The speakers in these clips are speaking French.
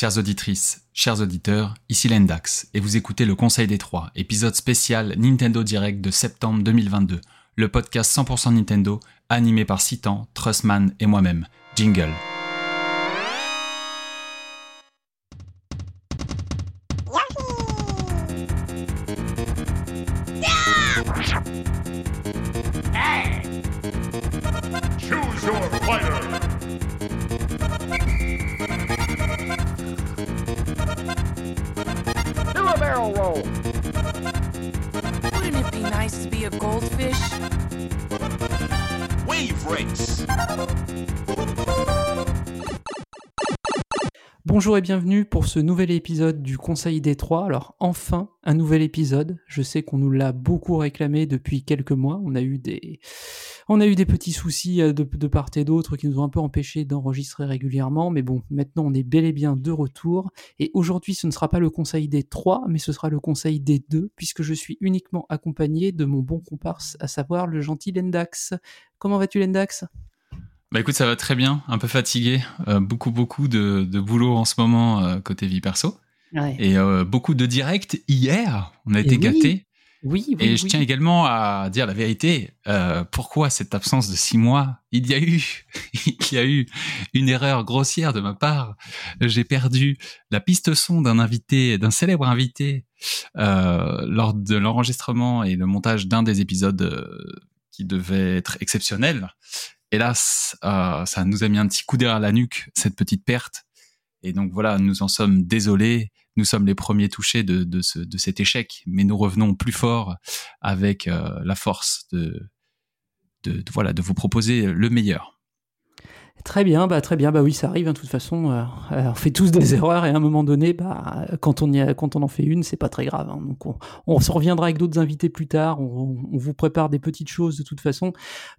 Chères auditrices, chers auditeurs, ici Lendax, et vous écoutez le Conseil des Trois, épisode spécial Nintendo Direct de septembre 2022, le podcast 100% Nintendo, animé par Citan, Trustman et moi-même. Jingle. Bonjour et bienvenue pour ce nouvel épisode du Conseil des Trois. Alors enfin un nouvel épisode. Je sais qu'on nous l'a beaucoup réclamé depuis quelques mois. On a eu des, on a eu des petits soucis euh, de, de part et d'autre qui nous ont un peu empêchés d'enregistrer régulièrement. Mais bon, maintenant on est bel et bien de retour. Et aujourd'hui, ce ne sera pas le Conseil des Trois, mais ce sera le Conseil des Deux, puisque je suis uniquement accompagné de mon bon comparse, à savoir le gentil Lendax. Comment vas-tu Lendax? Bah écoute, ça va très bien, un peu fatigué, euh, beaucoup beaucoup de, de boulot en ce moment euh, côté vie perso, Ouais. et euh, beaucoup de directs hier, on a été oui. gâtés. Oui, oui, Et je oui. tiens également à dire la vérité. Pourquoi cette absence de six mois? Il y a eu, il y a eu une erreur grossière de ma part. J'ai perdu la piste son d'un invité, d'un célèbre invité, lors de l'enregistrement et le montage d'un des épisodes qui devait être exceptionnel. Hélas, euh, ça nous a mis un petit coup derrière la nuque cette petite perte. Et donc voilà, nous en sommes désolés. Nous sommes les premiers touchés de, de, ce, de cet échec, mais nous revenons plus fort avec euh, la force de, de- voilà de vous proposer le meilleur. Très bien, bah très bien, bah oui, ça arrive. hein, de toute façon, euh, euh, on fait tous des erreurs et à un moment donné, bah quand on y a, quand on en fait une, c'est pas très grave. hein. donc on, on se reviendra avec d'autres invités plus tard. On, on vous prépare des petites choses de toute façon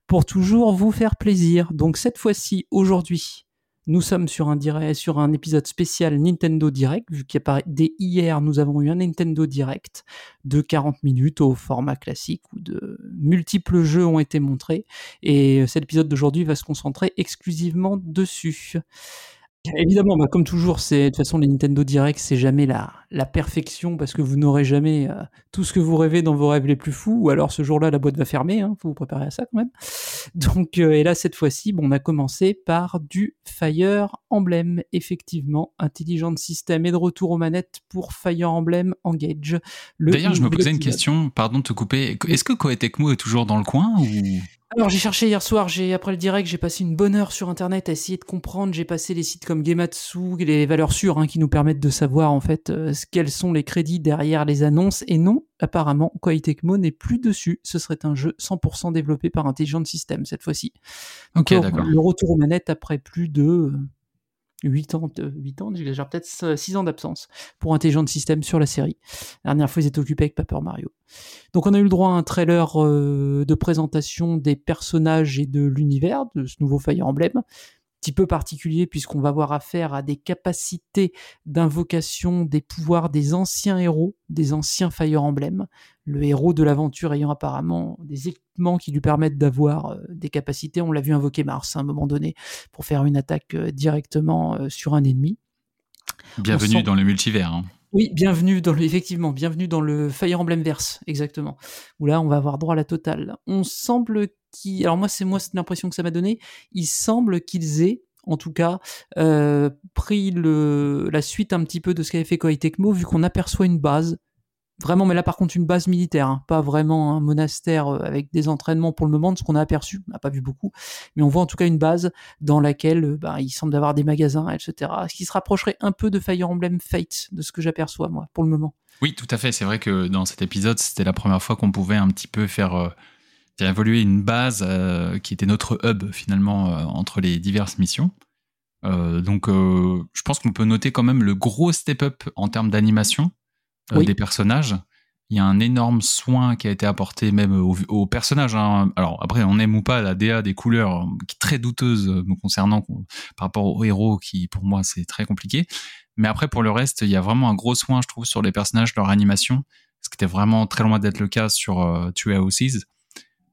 pour toujours vous faire plaisir. Donc cette fois-ci, aujourd'hui, nous sommes sur un épisode spécial Nintendo Direct, vu qu'apparaît dès hier, nous avons eu un Nintendo Direct de 40 minutes au format classique où de multiples jeux ont été montrés. Et cet épisode d'aujourd'hui va se concentrer exclusivement dessus. Évidemment, bah, comme toujours, c'est de toute façon les Nintendo Direct, c'est jamais la, la perfection parce que vous n'aurez jamais euh, tout ce que vous rêvez dans vos rêves les plus fous, ou alors ce jour-là la boîte va fermer, hein, faut vous préparer à ça quand même. Donc, euh, et là cette fois-ci, bon, on a commencé par du Fire Emblem, effectivement, Intelligent System et de retour aux manettes pour Fire Emblem Engage. Le D'ailleurs, je me posais une question, pardon de te couper. Est-ce que Koei Tecmo est toujours dans le coin ou? Alors j'ai cherché hier soir, j'ai après le direct, j'ai passé une bonne heure sur internet à essayer de comprendre. J'ai passé les sites comme Gematsu, les valeurs sûres hein, qui nous permettent de savoir en fait euh, quels sont les crédits derrière les annonces. Et non, apparemment, Koei Tecmo n'est plus dessus. Ce serait un jeu 100% développé par Intelligent System cette fois-ci. Ok, Encore d'accord. Le retour aux manettes après plus de 8 ans, de, 8 ans, j'exagère peut-être 6 ans d'absence pour Intelligent System sur la série. La dernière fois, ils étaient occupés avec Paper Mario. Donc on a eu le droit à un trailer euh, de présentation des personnages et de l'univers de ce nouveau Fire Emblem. Petit peu particulier puisqu'on va avoir affaire à des capacités d'invocation des pouvoirs des anciens héros, des anciens Fire Emblem. Le héros de l'aventure ayant apparemment des équipements qui lui permettent d'avoir euh, des capacités. On l'a vu invoquer Mars à un moment donné pour faire une attaque euh, directement euh, sur un ennemi. Bienvenue sent- dans le multivers. hein. Oui, bienvenue dans le, effectivement, bienvenue dans le Fire Emblem verse, exactement. Où là, on va avoir droit à la totale. On semble qu'ils, alors moi, c'est moi, l'impression que ça m'a donné. Il semble qu'ils aient, en tout cas, euh, pris le, la suite un petit peu de ce qu'avait fait Koei Tecmo, vu qu'on aperçoit une base. Vraiment, mais là, par contre, une base militaire, hein, pas vraiment un monastère euh, avec des entraînements pour le moment, de ce qu'on a aperçu. On n'a pas vu beaucoup, mais on voit en tout cas une base dans laquelle euh, bah, il semble avoir des magasins, etc. Ce qui se rapprocherait un peu de Fire Emblem Fate, de ce que j'aperçois, moi, pour le moment. Oui, tout à fait. C'est vrai que dans cet épisode, c'était la première fois qu'on pouvait un petit peu faire, euh, évoluer une base qui était notre hub finalement entre les diverses missions. Donc, je pense qu'on peut noter quand même le gros step-up en termes d'animation Oui. des personnages. Il y a un énorme soin qui a été apporté même aux, aux personnages. hein. Alors après, on aime ou pas la DA des couleurs, euh, qui est très douteuse euh, me concernant par rapport aux héros, qui pour moi c'est très compliqué. Mais après, pour le reste, il y a vraiment un gros soin, je trouve, sur les personnages, leur animation, ce qui était vraiment très loin d'être le cas sur euh, Two Houses.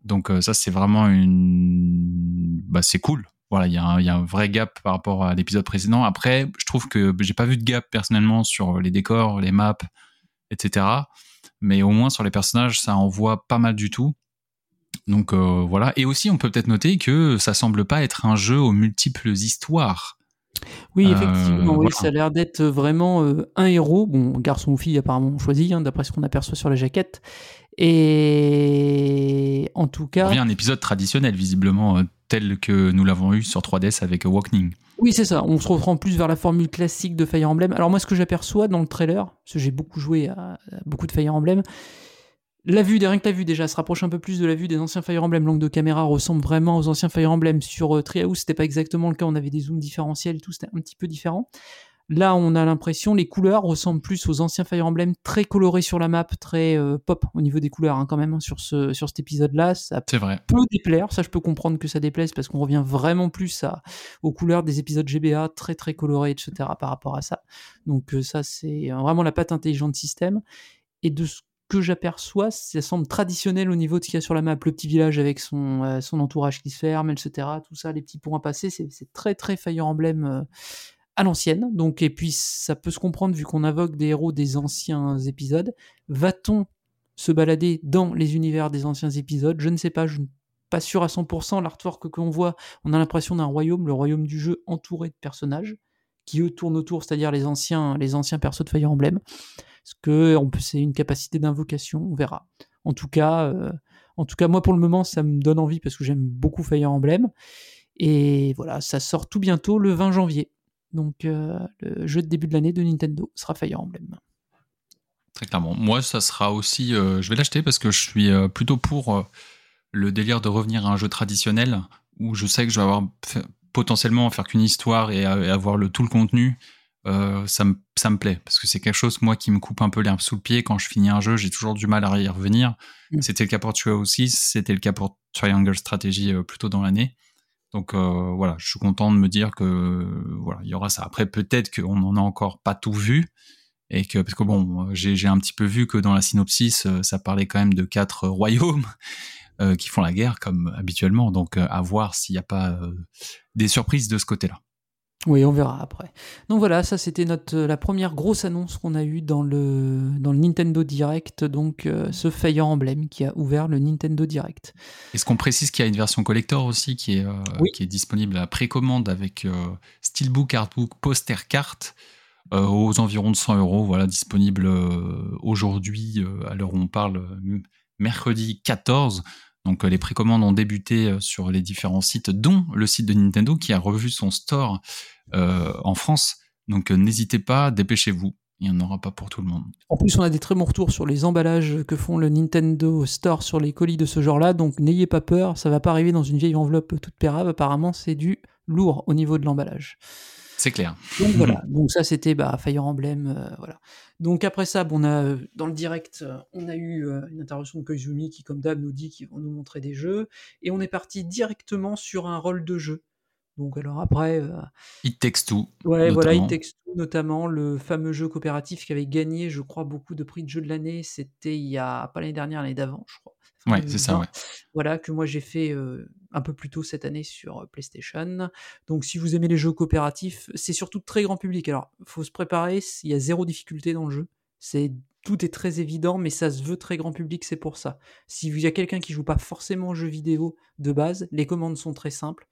Donc euh, ça, c'est vraiment une... Bah, c'est cool. voilà, il y, a un- il y a un vrai gap par rapport à l'épisode précédent. Après, je trouve que j'ai pas vu de gap personnellement sur les décors, les maps, etc. Mais au moins sur les personnages, ça envoie pas mal du tout. Donc euh, voilà. Et aussi, on peut peut-être noter que ça semble pas être un jeu aux multiples histoires. Oui, Euh, effectivement, oui, voilà. ça a l'air d'être vraiment euh, un héros. Bon, garçon ou fille, apparemment on choisit, hein, d'après ce qu'on aperçoit sur la jaquette. Et en tout On cas, revient à un épisode traditionnel, visiblement, euh, tel que nous l'avons eu sur 3DS avec Awakening. oui, c'est ça. On se reprend plus vers la formule classique de Fire Emblem. Alors moi, ce que j'aperçois dans le trailer, parce que j'ai beaucoup joué à, à beaucoup de Fire Emblem, la vue, rien que la vue déjà, se rapproche un peu plus de la vue des anciens Fire Emblem. L'angle de caméra ressemble vraiment aux anciens Fire Emblem. Sur euh, Treehouse, c'était pas exactement le cas. On avait des zooms différentiels et tout, c'était un petit peu différent. Là, on a l'impression les couleurs ressemblent plus aux anciens Fire Emblem, très colorés sur la map, très euh, pop au niveau des couleurs hein, quand même hein, sur ce sur cet épisode-là. Ça C'est vrai. peut déplaire, ça je peux comprendre que ça déplaise parce qu'on revient vraiment plus à, aux couleurs des épisodes GBA, très très colorés, etc. par rapport à ça. Donc euh, ça c'est euh, vraiment la patte intelligente système. Et de ce que j'aperçois, ça semble traditionnel au niveau de ce qu'il y a sur la map, le petit village avec son, euh, son entourage qui se ferme, etc. Tout ça, les petits ponts à passer, c'est très très Fire Emblem à l'ancienne. Donc et puis ça peut se comprendre vu qu'on invoque des héros des anciens épisodes. Va-t-on se balader dans les univers des anciens épisodes? Je ne sais pas, je ne suis pas sûr à 100%. L'artwork que l'on voit, on a l'impression d'un royaume, le royaume du jeu entouré de personnages qui eux tournent autour, c'est-à-dire les anciens, les anciens persos de Fire Emblem. Est-ce que c'est une capacité d'invocation On verra. En tout cas, euh, en tout cas, moi pour le moment, ça me donne envie parce que j'aime beaucoup Fire Emblem. Et voilà, ça sort tout bientôt le 20 janvier. Donc euh, le jeu de début de l'année de Nintendo sera Fire Emblem. Très clairement. Moi, ça sera aussi. euh, je vais l'acheter parce que je suis euh, plutôt pour le délire de revenir à un jeu traditionnel où je sais que je vais avoir fait- potentiellement faire qu'une histoire et, et avoir le tout le contenu. Ça, me, ça me plaît parce que c'est quelque chose moi qui me coupe un peu l'herbe sous le pied quand je finis un jeu j'ai toujours du mal à y revenir Mm. c'était le cas pour Tua aussi c'était le cas pour Triangle Strategy euh, plus tôt dans l'année donc euh, voilà je suis content de me dire que euh, voilà il y aura ça. Après peut-être qu'on n'en a encore pas tout vu et que parce que bon j'ai j'ai un petit peu vu que dans la synopsis euh, ça parlait quand même de quatre euh, royaumes euh, qui font la guerre comme habituellement. Donc euh, à voir s'il n'y a pas euh, des surprises de ce côté-là Oui, on verra après. Donc voilà, ça c'était notre euh, la première grosse annonce qu'on a eue dans le dans le Nintendo Direct, donc euh, ce Fire Emblem qui a ouvert le Nintendo Direct. Est-ce qu'on précise qu'il y a une version collector aussi qui est, euh, Oui. qui est disponible à précommande avec euh, Steelbook, Artbook, poster carte aux environs de 100 euros, voilà, disponible aujourd'hui à l'heure où on parle, mercredi 14. Donc euh, les précommandes ont débuté euh, sur les différents sites, dont le site de Nintendo qui a revu son store euh, en France. Donc n'hésitez pas, dépêchez-vous. Il n'y en aura pas pour tout le monde. En plus, on a des très bons retours sur les emballages que font le Nintendo Store sur les colis de ce genre-là, donc n'ayez pas peur, ça va pas arriver dans une vieille enveloppe toute pérave, apparemment c'est du lourd au niveau de l'emballage. C'est clair. Donc voilà, donc ça c'était bah, Fire Emblem, euh, voilà. Donc après ça, bon, on a euh, dans le direct, euh, on a eu euh, une intervention de Koizumi qui, comme d'hab, nous dit qu'ils vont nous montrer des jeux, et on est parti directement sur un rôle de jeu. Donc alors après, euh, It Takes Two. ouais, voilà, notamment. It Takes Two, notamment le fameux jeu coopératif qui avait gagné, je crois, beaucoup de prix de jeu de l'année. C'était il y a pas l'année dernière, l'année d'avant, je crois. Ouais, c'est ça, 2020. ouais. Voilà, que moi j'ai fait euh, un peu plus tôt cette année sur euh, PlayStation. Donc si vous aimez les jeux coopératifs, c'est surtout très grand public. Alors, faut se préparer, il y a zéro difficulté dans le jeu. C'est tout est très évident, mais ça se veut très grand public, c'est pour ça. Si il y a quelqu'un qui joue pas forcément aux jeux vidéo de base, les commandes sont très simples.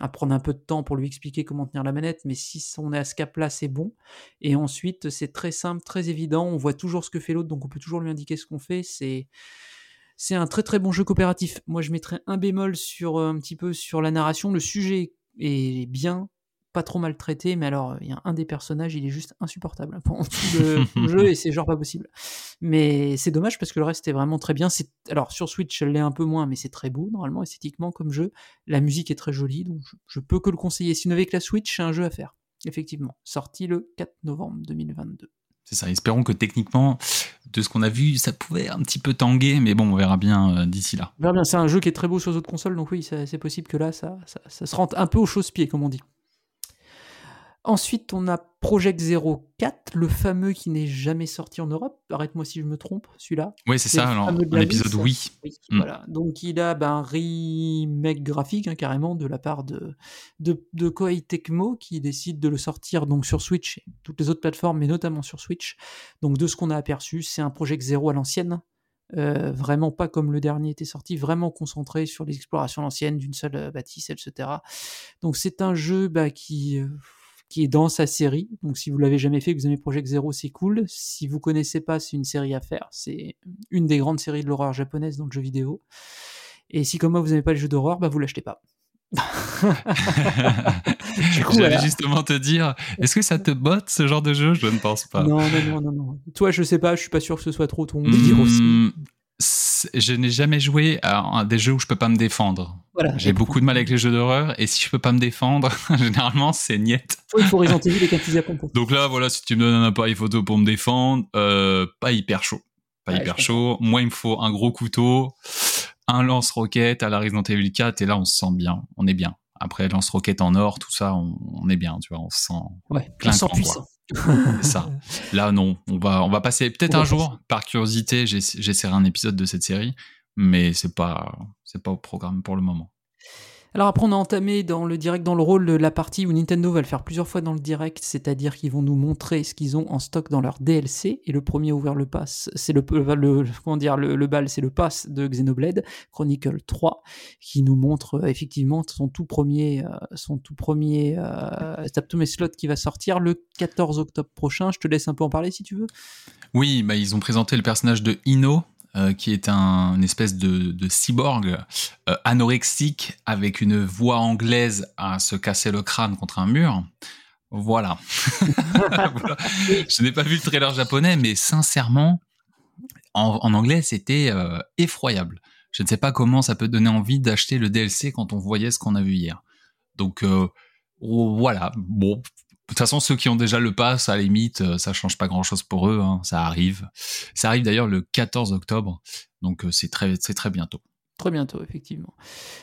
À prendre un peu de temps pour lui expliquer comment tenir la manette, mais si on est à ce cap-là, c'est bon. Et ensuite, c'est très simple, très évident. On voit toujours ce que fait l'autre, donc on peut toujours lui indiquer ce qu'on fait. C'est c'est un très très bon jeu coopératif. Moi, je mettrais un bémol sur euh, un petit peu sur la narration. Le sujet est bien, pas trop maltraité, mais alors il y a un des personnages, il est juste insupportable pendant tout le jeu et c'est genre pas possible. Mais c'est dommage parce que le reste est vraiment très bien. C'est alors sur Switch, elle l'est un peu moins, mais c'est très beau normalement esthétiquement comme jeu. La musique est très jolie, donc je, je peux que le conseiller. Sinon avec la Switch, c'est un jeu à faire. Effectivement, sorti le 4 novembre 2022. C'est ça. Espérons que techniquement, de ce qu'on a vu, ça pouvait un petit peu tanguer, mais bon, on verra bien euh, d'ici là. On verra bien, c'est un jeu qui est très beau sur les autres consoles, donc oui, c'est possible que là, ça, ça, ça se rentre un peu au chausse-pied, comme on dit. Ensuite, on a Project 04, le fameux qui n'est jamais sorti en Europe. Arrête-moi si je me trompe, celui-là. Oui, c'est ça, le alors, fameux de un la épisode liste. oui. Oui, Mm. voilà. Donc il a ben, un remake graphique hein, carrément de la part de, de, de Koei Tecmo qui décide de le sortir donc sur Switch et toutes les autres plateformes, mais notamment sur Switch. Donc de ce qu'on a aperçu, c'est un Project Zero à l'ancienne. Euh, vraiment pas comme le dernier était sorti, vraiment concentré sur à l'ancienne d'une seule euh, bâtisse, etc. Donc c'est un jeu bah, qui, euh, qui est dans sa série. Donc si vous l'avez jamais fait, que vous aimez Project Zero, c'est cool. Si vous connaissez pas, c'est une série à faire. C'est une des grandes séries de l'horreur japonaise dans le jeu vidéo. Et si comme moi vous n'aimez pas les jeux d'horreur, bah vous l'achetez pas. Du coup, J'allais voilà. justement te dire, est-ce que ça te botte ce genre de jeu? Je ne pense pas. Non, non, non, non, non. Toi, je sais pas, je suis pas sûr que ce soit trop ton délire aussi. Je n'ai jamais joué à, des jeux où je peux pas me défendre. Voilà. J'ai beaucoup de mal avec les jeux d'horreur et si je peux pas me défendre, généralement c'est niette. Toi, il faut Resident Evil et Captain Compo. Donc là, voilà, si tu me donnes un appareil photo pour me défendre, euh, pas hyper chaud. Pas Ouais, hyper chaud. Moi, il me faut un gros couteau, un lance-roquette à la Resident Evil 4 et là, on se sent bien. On est bien. Après, lance-roquette en or, tout ça, on, on est bien, tu vois, on se sent Ouais, on sent puissant. Ça. Là, non. On va, on va passer peut-être un jour, par curiosité, j'essa- j'essaierai un épisode de cette série, mais c'est pas, c'est pas au programme pour le moment. Alors après, on a entamé dans le direct, dans le rôle, de la partie où Nintendo va le faire plusieurs fois dans le direct, c'est-à-dire qu'ils vont nous montrer ce qu'ils ont en stock dans leur DLC. Et le premier à ouvrir le pass, c'est le, comment dire, le, bal, c'est le pass de Xenoblade Chronicle 3, qui nous montre euh, effectivement son tout premier, euh, son tout premier euh, Taptome Slot qui va sortir le 14 octobre prochain. Je te laisse un peu en parler si tu veux. Oui, bah, ils ont présenté le personnage de Ino, euh, qui est un, une espèce de, cyborg euh, anorexique avec une voix anglaise à se casser le crâne contre un mur. Voilà. Je n'ai pas vu le trailer japonais, mais sincèrement, en, en anglais, c'était euh, effroyable. Je ne sais pas comment ça peut donner envie d'acheter le DLC quand on voyait ce qu'on a vu hier. Donc voilà, bon, de toute façon, ceux qui ont déjà le pass, à la limite, euh, ça change pas grand-chose pour eux. hein, ça arrive. Ça arrive d'ailleurs le 14 octobre, donc euh, c'est très, c'est très bientôt. Très bientôt, effectivement.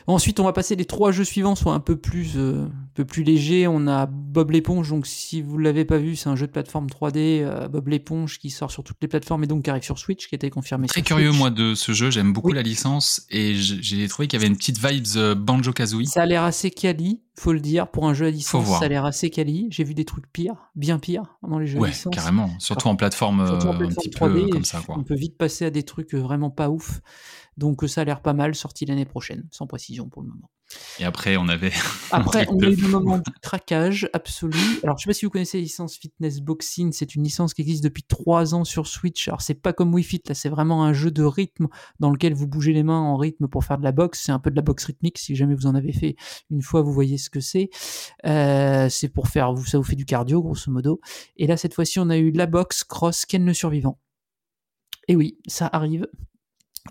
Ensuite, on va passer les trois jeux suivants, soit un peu plus, euh, peu plus légers. On a Bob l'éponge, donc si vous l'avez pas vu, c'est un jeu de plateforme 3D, euh, Bob l'éponge, qui sort sur toutes les plateformes et donc qui arrive sur Switch, qui a été confirmé Très sur curieux Switch. moi de ce jeu. J'aime beaucoup Oui. la licence et j'ai trouvé qu'il y avait une petite vibes Banjo Kazooie. Ça a l'air assez quali, faut le dire, pour un jeu à licence, ça a l'air assez quali. J'ai vu des trucs pires, bien pires, dans les jeux à Ouais, licence. carrément. Surtout en plateforme, Surtout en euh, un peu 3D, comme ça, quoi. On peut vite passer à des trucs euh, vraiment pas ouf. Donc euh, ça a l'air pas mal, sorti l'année prochaine, sans précision pour le moment. Et après, on avait. Après, on a eu le moment du craquage absolu. Alors, je sais pas si vous connaissez la licence Fitness Boxing. C'est une licence qui existe depuis trois ans sur Switch. Alors, c'est pas comme Wii Fit. Là, c'est vraiment un jeu de rythme dans lequel vous bougez les mains en rythme pour faire de la boxe. C'est un peu de la boxe rythmique. Si jamais vous en avez fait une fois, vous voyez ce que c'est. Euh, c'est pour faire, vous, ça vous fait du cardio, grosso modo. Et là, cette fois-ci, on a eu la boxe cross Ken le survivant. Et oui, ça arrive.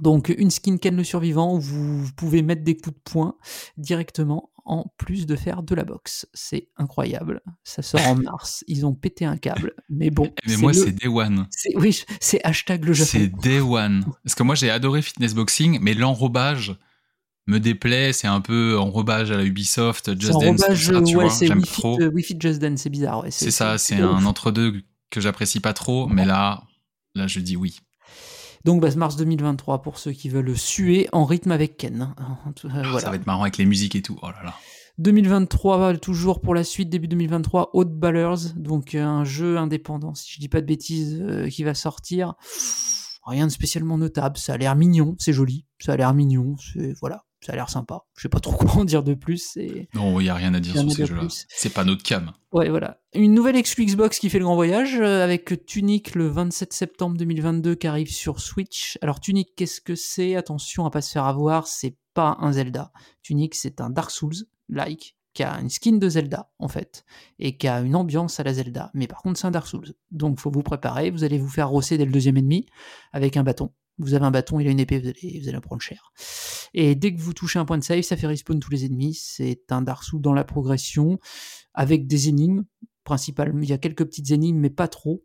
Donc une skin Ken le survivant où vous pouvez mettre des coups de poing directement en plus de faire de la boxe. C'est incroyable. Ça sort en mars. Ils ont pété un câble. Mais bon. Mais moi, le- c'est Day One. c'est- Oui, c'est hashtag le Japon. C'est Day One. Parce que moi, j'ai adoré Fitness Boxing, mais l'enrobage me déplaît. C'est un peu enrobage à la Ubisoft, Just Dance, tout robage, ça, tu ouais, vois. c'est Fit, trop. euh, Just Dance, c'est bizarre. Ouais, C'est ça, c'est un entre-deux que j'apprécie pas trop, mais là, là, je dis oui. Donc bah, mars 2023 pour ceux qui veulent suer en rythme avec Ken. Euh, Ah, voilà. Ça va être marrant avec les musiques et tout. Oh là là. 2023, toujours pour la suite, début 2023, Hot Ballers, donc euh, un jeu indépendant, si je dis pas de bêtises, euh, qui va sortir. Rien de spécialement notable, ça a l'air mignon, c'est joli, ça a l'air mignon, c'est voilà, ça a l'air sympa. Je sais pas trop quoi en dire de plus. Non, il y a rien à dire Rien sur ces jeux-là. C'est pas notre cam. ouais, voilà. Une nouvelle exclu Xbox qui fait le grand voyage euh, avec Tunic le 27 septembre 2022 qui arrive sur Switch. Alors Tunic, qu'est-ce que c'est? Attention à pas se faire avoir, c'est pas un Zelda. Tunic, c'est un Dark Souls like qui a une skin de Zelda en fait et qui a une ambiance à la Zelda. Mais par contre, c'est un Dark Souls. Donc faut vous préparer, vous allez vous faire rosser dès le deuxième ennemi avec un bâton. Vous avez un bâton, il a une épée, vous allez, vous allez en prendre cher. Et dès que vous touchez un point de save, ça fait respawn tous les ennemis. C'est un Dark Souls dans la progression, avec des énigmes, principalement. Il y a quelques petites énigmes, mais pas trop.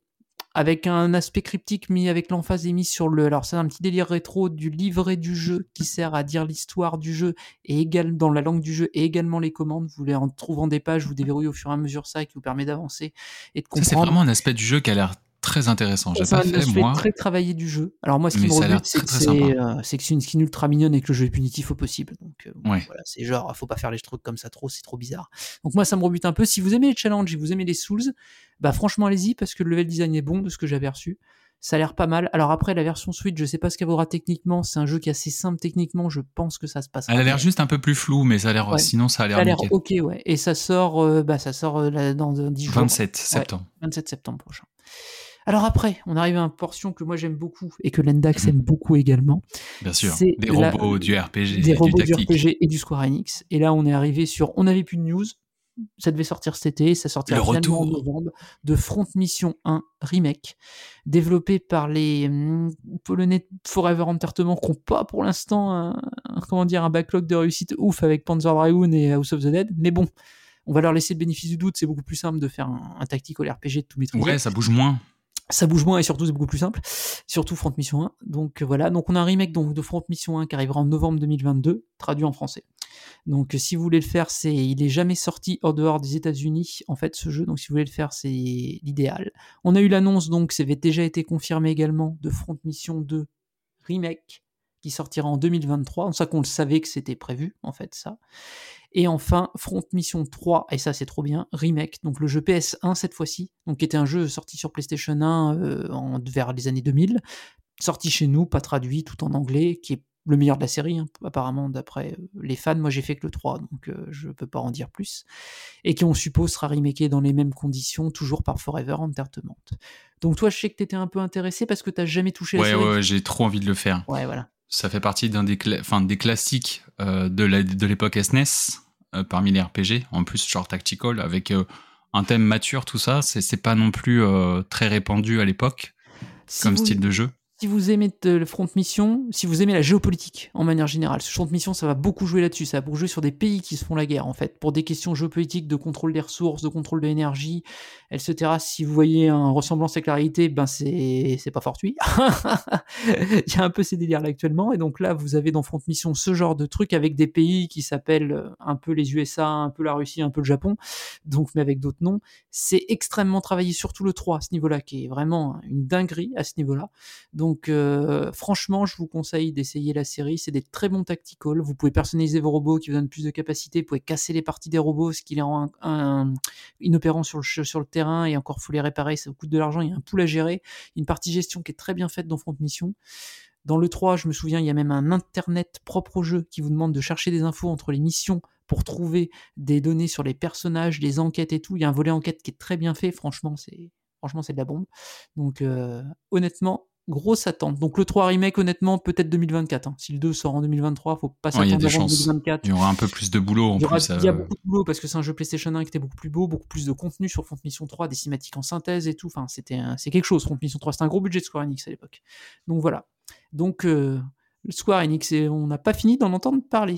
avec un aspect cryptique mis avec l'emphase émise sur le. Alors c'est un petit délire rétro du livret du jeu qui sert à dire l'histoire du jeu et également dans la langue du jeu et également les commandes. Vous les en trouvant des pages, vous déverrouillez au fur et à mesure ça qui vous permet d'avancer et de Ça, c'est comprendre. vraiment un aspect du jeu qui a l'air très intéressant. J'ai pas fait, moi. très travaillé du jeu. Alors moi, ce qui me rebute, c'est que c'est euh, c'est que c'est une skin ultra mignonne et que le jeu est punitif au possible. Donc euh, Ouais. voilà, c'est genre, faut pas faire les trucs comme ça trop, c'est trop bizarre. Donc moi, ça me rebute un peu. Si vous aimez les challenges et vous aimez les Souls, bah franchement, allez-y parce que le level design est bon de ce que j'ai aperçu. Ça a l'air pas mal. Alors après, la version Switch, je sais pas ce qu'elle vaudra techniquement. C'est un jeu qui est assez simple techniquement. Je pense que ça se passe. Elle a l'air juste un peu plus floue, mais ça a l'air, Ouais. sinon ça a Ça a l'air ok, ouais. Et ça sort, euh, bah ça sort euh, dans euh, 10 jours. 27 septembre. 27 septembre prochain. Alors après, on arrive à une portion que moi j'aime beaucoup et que Lendax aime beaucoup également. Bien sûr. C'est Des la- robots, du RPG, des robots du. RPG et du Square Enix. Et là, on est arrivé sur. On n'avait plus de news. Ça devait sortir cet été. Ça sortira Le finalement en novembre de Front Mission 1 Remake, développé par les hum, Polonais Forever Entertainment, qui n'ont pas pour l'instant un, un- comment dire, un backlog de réussite ouf avec Panzer Dragoon et House of the Dead. Mais bon, on va leur laisser le bénéfice du doute. C'est beaucoup plus simple de faire un, un tactical RPG de tout maîtriser Ouais, ça bouge moins. Ça bouge moins et surtout c'est beaucoup plus simple, surtout Front Mission 1. Donc euh, voilà, donc on a un remake donc de Front Mission 1 qui arrivera en novembre 2022, traduit en français. Donc euh, si vous voulez le faire, c'est il est jamais sorti hors dehors des États-Unis en fait ce jeu. Donc si vous voulez le faire, c'est l'idéal. On a eu l'annonce donc, avait déjà été confirmé également de Front Mission 2 remake qui sortira en 2023. Donc ça qu'on le savait que c'était prévu en fait ça. Et enfin, Front Mission 3, et ça c'est trop bien, remake, donc le jeu PS1 cette fois-ci, donc qui était un jeu sorti sur PlayStation 1 euh, en, vers les années 2000, sorti chez nous, pas traduit, tout en anglais, qui est le meilleur de la série, hein, apparemment d'après euh, les fans. Moi j'ai fait que le 3, donc euh, je peux pas en dire plus. Et qui on suppose sera remaké dans les mêmes conditions, toujours par Forever Entertainment. Donc toi je sais que t'étais un peu intéressé parce que t'as jamais touché la Ouais, série. ouais, ouais, j'ai trop envie de le faire. Ouais, voilà. Ça fait partie d'un des, cla- des classiques euh, de la- de l'époque SNES, euh, parmi les RPG. En plus, genre tactical, avec euh, un thème mature, tout ça. C'est c'est pas non plus très répandu à l'époque Si comme vous- style de jeu. Si vous aimez de- le front mission, si vous aimez la géopolitique en manière générale, ce front mission, ça va beaucoup jouer là-dessus. Ça va beaucoup jouer sur des pays qui se font la guerre, en fait, pour des questions géopolitiques, de contrôle des ressources, de contrôle de l'énergie, etc. Si vous voyez un ressemblance avec la réalité, ben c'est c'est pas fortuit. Il y a un peu ces délires-là actuellement. Et donc là, vous avez dans front mission ce genre de truc avec des pays qui s'appellent euh, un peu les USA, un peu la Russie, un peu le Japon, donc mais avec d'autres noms. C'est extrêmement travaillé, surtout le 3 à ce niveau-là, qui est vraiment une dinguerie à ce niveau-là. Donc, euh, franchement, je vous conseille d'essayer la série. C'est des très bons tacticals. Vous pouvez personnaliser vos robots qui vous donnent plus de capacité. Vous pouvez casser les parties des robots, ce qui les rend inopérants sur le, terrain. Et encore, faut les réparer. Ça vous coûte de l'argent. Il y a un pool à gérer. Une partie gestion qui est très bien faite dans Front Mission. Dans le 3, je me souviens, il y a même un internet propre au jeu qui vous demande de chercher des infos entre les missions pour trouver des données sur les personnages, les enquêtes et tout. Il y a un volet enquête qui est très bien fait. Franchement, c'est franchement c'est de la bombe. Donc euh, honnêtement, grosse attente. Donc le 3 remake, honnêtement, peut-être 2024. hein. Si le 2 sort en 2023, faut pas Ouais, il y a s'attendre avant chances. 2024. Il y aura un peu plus de boulot en Il y, aura- plus. il y a euh, beaucoup de boulot parce que c'est un jeu PlayStation 1 qui était beaucoup plus beau, beaucoup plus de contenu sur Front Mission 3, des cinématiques en synthèse et tout. Enfin, c'était un- c'est quelque chose. Front Mission 3, c'était un gros budget de Square Enix à l'époque. Donc voilà. Donc euh, Square Enix, et on n'a pas fini d'en entendre parler.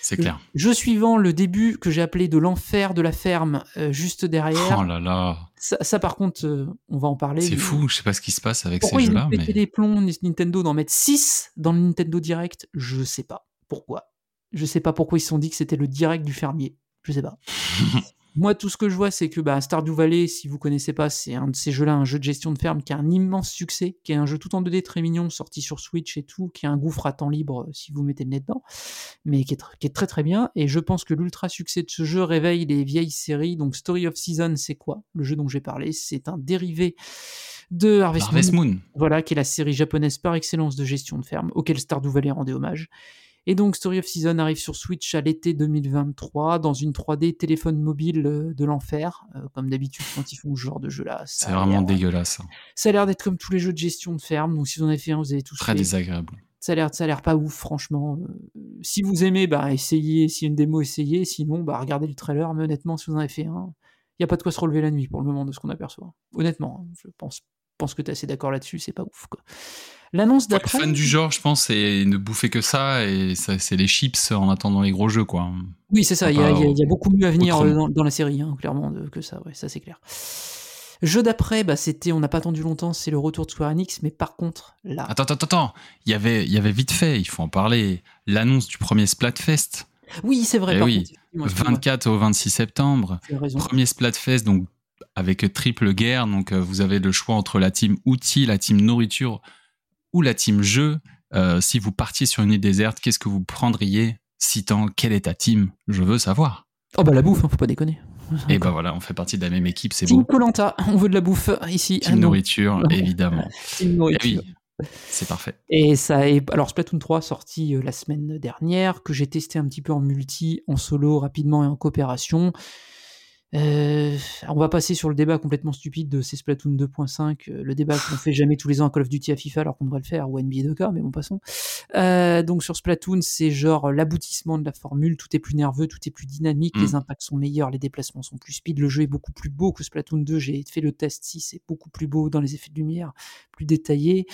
C'est clair. Jeu suivant, le début que j'ai appelé de l'enfer de la ferme, euh, juste derrière. Oh là là, Ça, ça, par contre, euh, on va en parler. c'est fou. Je sais pas ce qui se passe avec Pourquoi ces jeux-là, pétaient mais les plombs Nintendo d'en mettre 6 dans le Nintendo Direct? Je sais pas. Pourquoi? Je sais pas pourquoi ils se sont dit que c'était le direct du fermier. Je sais pas. Moi, tout ce que je vois, c'est que bah, Stardew Valley, si vous connaissez pas, c'est un de ces jeux-là, un jeu de gestion de ferme qui a un immense succès, qui est un jeu tout en 2D très mignon, sorti sur Switch et tout, qui est un gouffre à temps libre euh, si vous mettez le nez dedans, mais qui est, tr- qui est très très bien. Et je pense que l'ultra succès de ce jeu réveille les vieilles séries. Donc Story of Season, c'est quoi? Le jeu dont j'ai parlé, c'est un dérivé de Harvest, Harvest Moon. Moon. Voilà, qui est la série japonaise par excellence de gestion de ferme, auquel Stardew Valley rendait hommage. Et donc Story of Season arrive sur Switch à l'été 2023 dans une 3D téléphone mobile euh, de l'enfer, euh, comme d'habitude quand ils font ce genre de jeu-là. C'est vraiment l'air- dégueulasse. hein. Ça a l'air d'être comme tous les jeux de gestion de ferme, donc si vous en avez fait un, vous avez tous Très fait. désagréable. Ça a l'air, ça a l'air pas ouf, franchement. Euh, si vous aimez, bah essayez. Si une démo, essayez. Sinon, bah regardez le trailer. Mais honnêtement, si vous en avez fait un, il y a pas de quoi se relever la nuit pour le moment de ce qu'on aperçoit. Honnêtement, hein, je pense, pense que tu es assez d'accord là-dessus. C'est pas ouf. Quoi. L'annonce d'après. fans du genre, je pense, c'est ne bouffer que ça et c'est les chips en attendant les gros jeux, quoi. Oui, c'est ça. Il y, a- Pas il y a- il y a beaucoup mieux à venir euh, dans, dans la série, hein, clairement, que ça. Ouais, ça c'est clair. Jeu d'après, bah, c'était, on n'a pas attendu longtemps, c'est le retour de Square Enix, mais par contre, là. Attends, attends, attends. Il y avait, il y avait vite fait, il faut en parler, l'annonce du premier Splatfest. Oui, c'est vrai. Eh par oui, contre, excuse-moi, excuse-moi, 24 au 26 septembre. Premier Splatfest, donc avec triple guerre. Donc euh, vous avez le choix entre la team outils, la team nourriture ou la team jeu. Euh, si vous partiez sur une île déserte, qu'est-ce que vous prendriez Citant, quelle est ta team? Je veux savoir. Oh bah la bouffe, hein, faut pas déconner. Et ben voilà, on fait partie de la même équipe, c'est Team beau. Colanta, on veut de la bouffe ici. Team Ah nourriture, évidemment. Team Eh nourriture. oui, c'est parfait. Et ça est, alors Splatoon 3 sorti euh, la semaine dernière, que j'ai testé un petit peu en multi, en solo rapidement et en coopération. Euh, on va passer sur le débat complètement stupide de ces Splatoon 2.5, euh, le débat qu'on fait jamais tous les ans à Call of Duty à FIFA alors qu'on devrait le faire ou NBA 2K, mais bon passons. Euh, donc sur Splatoon, c'est genre l'aboutissement de la formule, tout est plus nerveux, tout est plus dynamique, Mm. les impacts sont meilleurs, les déplacements sont plus speed, le jeu est beaucoup plus beau que Splatoon 2, j'ai fait le test si c'est beaucoup plus beau dans les effets de lumière, plus détaillé.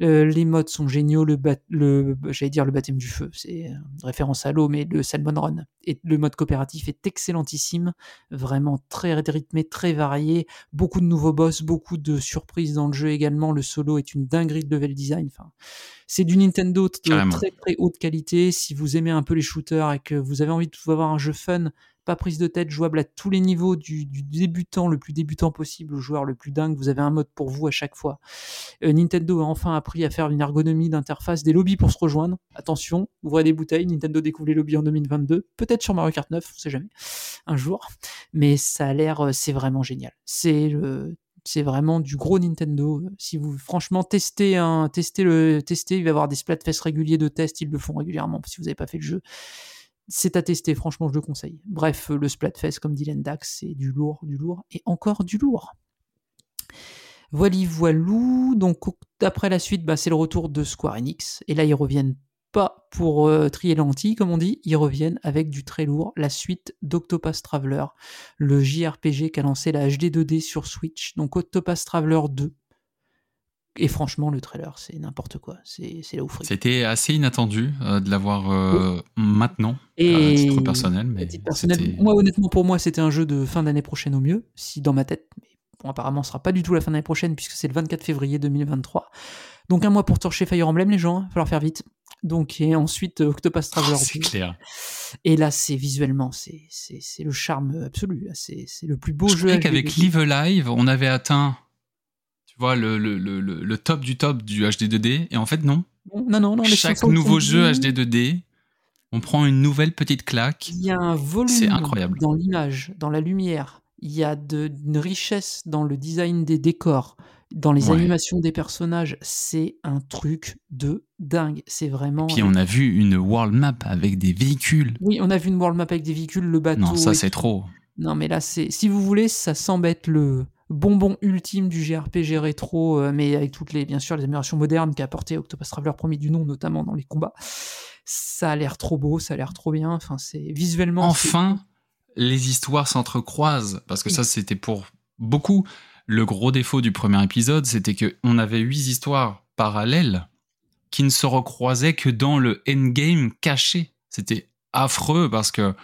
Euh, les modes sont géniaux, le, j'allais dire le baptême du feu, c'est référence à l'eau, mais le Salmon Run et le mode coopératif est excellentissime, très rythmé, très varié, beaucoup de nouveaux boss, beaucoup de surprises dans le jeu également. Le solo est une dinguerie de level design. C'est du Nintendo de Carrément. très très haute qualité. Si vous aimez un peu les shooters et que vous avez envie de avoir un jeu fun, pas prise de tête, jouable à tous les niveaux, du, du débutant le plus débutant possible au joueur le plus dingue, vous avez un mode pour vous à chaque fois. Euh, Nintendo a enfin appris à faire une ergonomie d'interface, des lobbies pour se rejoindre. Attention, ouvrez des bouteilles, Nintendo découvre les lobbies en 2022, peut-être sur Mario Kart 9, on sait jamais, un jour. Mais ça a l'air, euh, c'est vraiment génial. C'est le, c'est vraiment du gros Nintendo. Si vous franchement testez un, testez le, testez, il va y avoir des splatfests réguliers de tests, ils le font régulièrement si vous n'avez pas fait le jeu. C'est à tester, franchement, je le conseille. Bref, le Splatfest, comme dit Lendax, c'est du lourd, du lourd et encore du lourd. Voili voilou. Donc, après la suite, bah, c'est le retour de Square Enix. Et là, ils reviennent pas pour euh, trier lentilles, comme on dit. Ils reviennent avec du très lourd. La suite d'Octopath Traveler, le JRPG qui a lancé la HD 2D sur Switch. Donc, Octopath Traveler 2. Et franchement, le trailer, c'est n'importe quoi. C'est la oufrie. C'était assez inattendu euh, de l'avoir euh, maintenant, à Et titre personnel, mais à titre personnel, moi honnêtement pour moi c'était un jeu de fin d'année prochaine au mieux, si dans ma tête, mais bon apparemment ce sera pas du tout la fin d'année prochaine puisque c'est le 24 février 2023. Donc un mois pour torcher Fire Emblem les gens, il va falloir faire vite. Donc et ensuite euh, Octopath Traveler. Oh, c'est 2. clair. Et là c'est visuellement c'est c'est c'est le charme absolu, c'est c'est le plus beau Je jeu. croyais HD. qu'avec Live Live, on avait atteint, tu vois, le, le, le, le- le top du top du HD 2D, et en fait non. Non non non, Chaque nouveau jeu. HD 2D, on prend une nouvelle petite claque. Il y a un volume C'est incroyable. dans l'image, dans la lumière. Il y a de, une richesse dans le design des décors, dans les Ouais. animations des personnages. C'est un truc de dingue. C'est vraiment. Puis on a vu une world map avec des véhicules. Oui, on a vu une world map avec des véhicules, le bateau. Non, ça et c'est trop. Non, mais là, c'est. Si vous voulez, ça semble être le bonbon ultime du JRPG rétro, euh, mais avec toutes les, bien sûr, les améliorations modernes qu'a apporté Octopus Traveler premier du nom, notamment dans les combats. Ça a l'air trop beau, ça a l'air trop bien. Enfin, c'est visuellement. Enfin, les histoires s'entrecroisent parce que Oui. ça c'était pour beaucoup le gros défaut du premier épisode, c'était que on avait huit histoires parallèles qui ne se recroisaient que dans le endgame caché. C'était affreux parce que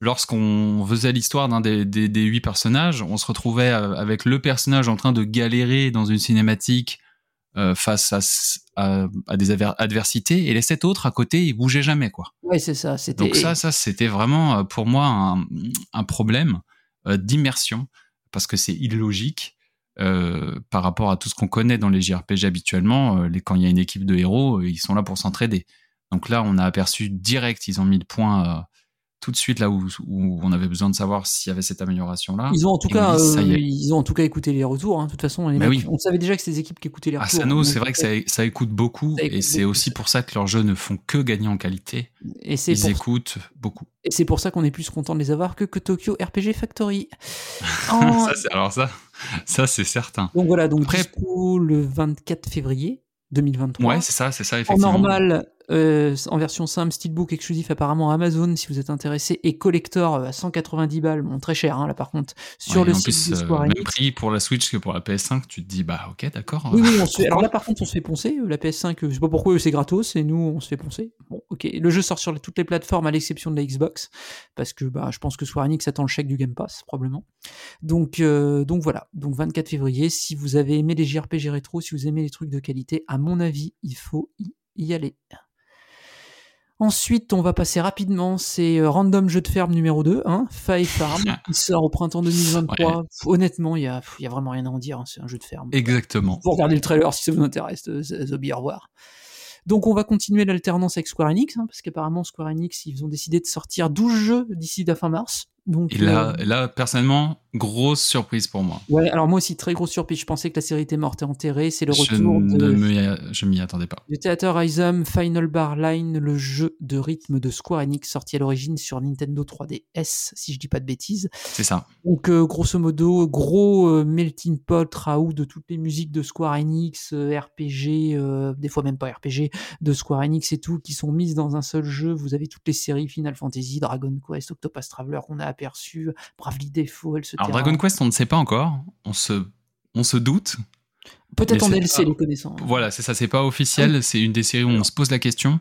lorsqu'on faisait l'histoire d'un des, des, des huit personnages, on se retrouvait euh, avec le personnage en train de galérer dans une cinématique euh, face à, s- à, à des adversités et les sept autres à côté, ils bougeaient jamais quoi. C'est ça. Donc ça, ça c'était vraiment euh, pour moi un, un problème d'immersion parce que c'est illogique euh, par rapport à tout ce qu'on connaît dans les JRPG habituellement. euh, les, quand il y a une équipe de héros, euh, ils sont là pour s'entraider. Donc là, on a aperçu direct, ils ont mis le point tout de suite là où, où on avait besoin de savoir s'il y avait cette amélioration-là. Ils ont en tout Et cas, dit, euh, ils ont en tout cas écouté les retours. hein. De toute façon, les Bah mecs- oui. on savait déjà que c'est des équipes qui écoutaient les retours. Asano, c'est vrai que ça, ça écoute beaucoup Ça écoute et c'est aussi pour ça que leurs jeux ne font que gagner en qualité. Et c'est Ils pour, écoutent beaucoup. et c'est pour ça qu'on est plus content de les avoir que que Tokyo RPG Factory. En- Ça, alors ça, ça c'est certain. donc voilà, donc Après- le 24 février 2023. Ouais, c'est ça, c'est ça en effectivement. normal, euh, en version simple, steelbook exclusif apparemment Amazon si vous êtes intéressé, et collector euh, à 190 balles, bon très cher hein, là par contre, sur Ouais, le en site plus, de euh, Square même Enix. prix pour la Switch que pour la PS5, tu te dis bah ok d'accord. Oui, oui, on se fait- alors là par contre on se fait poncer. La PS5, euh, je sais pas pourquoi c'est gratos et nous on se fait poncer. Bon, ok. Le jeu sort sur toutes les plateformes à l'exception de la Xbox, parce que bah, je pense que Square Enix attend le chèque du Game Pass, probablement. Donc, euh, donc voilà, donc 24 février, si vous avez aimé les JRPG rétro, si vous aimez les trucs de qualité, à mon avis, il faut y, y aller. Ensuite, on va passer rapidement, c'est euh, Random Jeu de ferme numéro 2, hein, Five Farm, qui sort au printemps 2023. Honnêtement, il y a, y a vraiment rien à en dire, hein, c'est un jeu de ferme. Exactement. Vous regardez le trailer si ça vous intéresse, euh, The Be au revoir. Donc on va continuer l'alternance avec Square Enix, hein, parce qu'apparemment Square Enix, ils ont décidé de sortir 12 jeux d'ici la fin mars. Donc, Et là, euh, là, personnellement, grosse surprise pour moi. ouais, alors moi aussi, très grosse surprise, je pensais que la série était morte et enterrée, c'est le Je retour ne de, me- je m'y attendais pas. du Theater Ism Final Bar Line, le jeu de rythme de Square Enix, sorti à l'origine sur Nintendo 3DS, si je dis pas de bêtises. C'est ça. Donc, euh, grosso modo, gros euh, melting pot, raout de toutes les musiques de Square Enix, euh, RPG, des fois même pas RPG, de Square Enix et tout, qui sont mises dans un seul jeu. Vous avez toutes les séries Final Fantasy, Dragon Quest, Octopus Traveler qu'on a aperçu, Bravely Default, etc. Alors Dragon Quest, on ne sait pas encore. On se, on se doute. Peut-être en DLC, les connaissants. Voilà, c'est ça. C'est pas officiel. C'est une des séries où on se pose la question.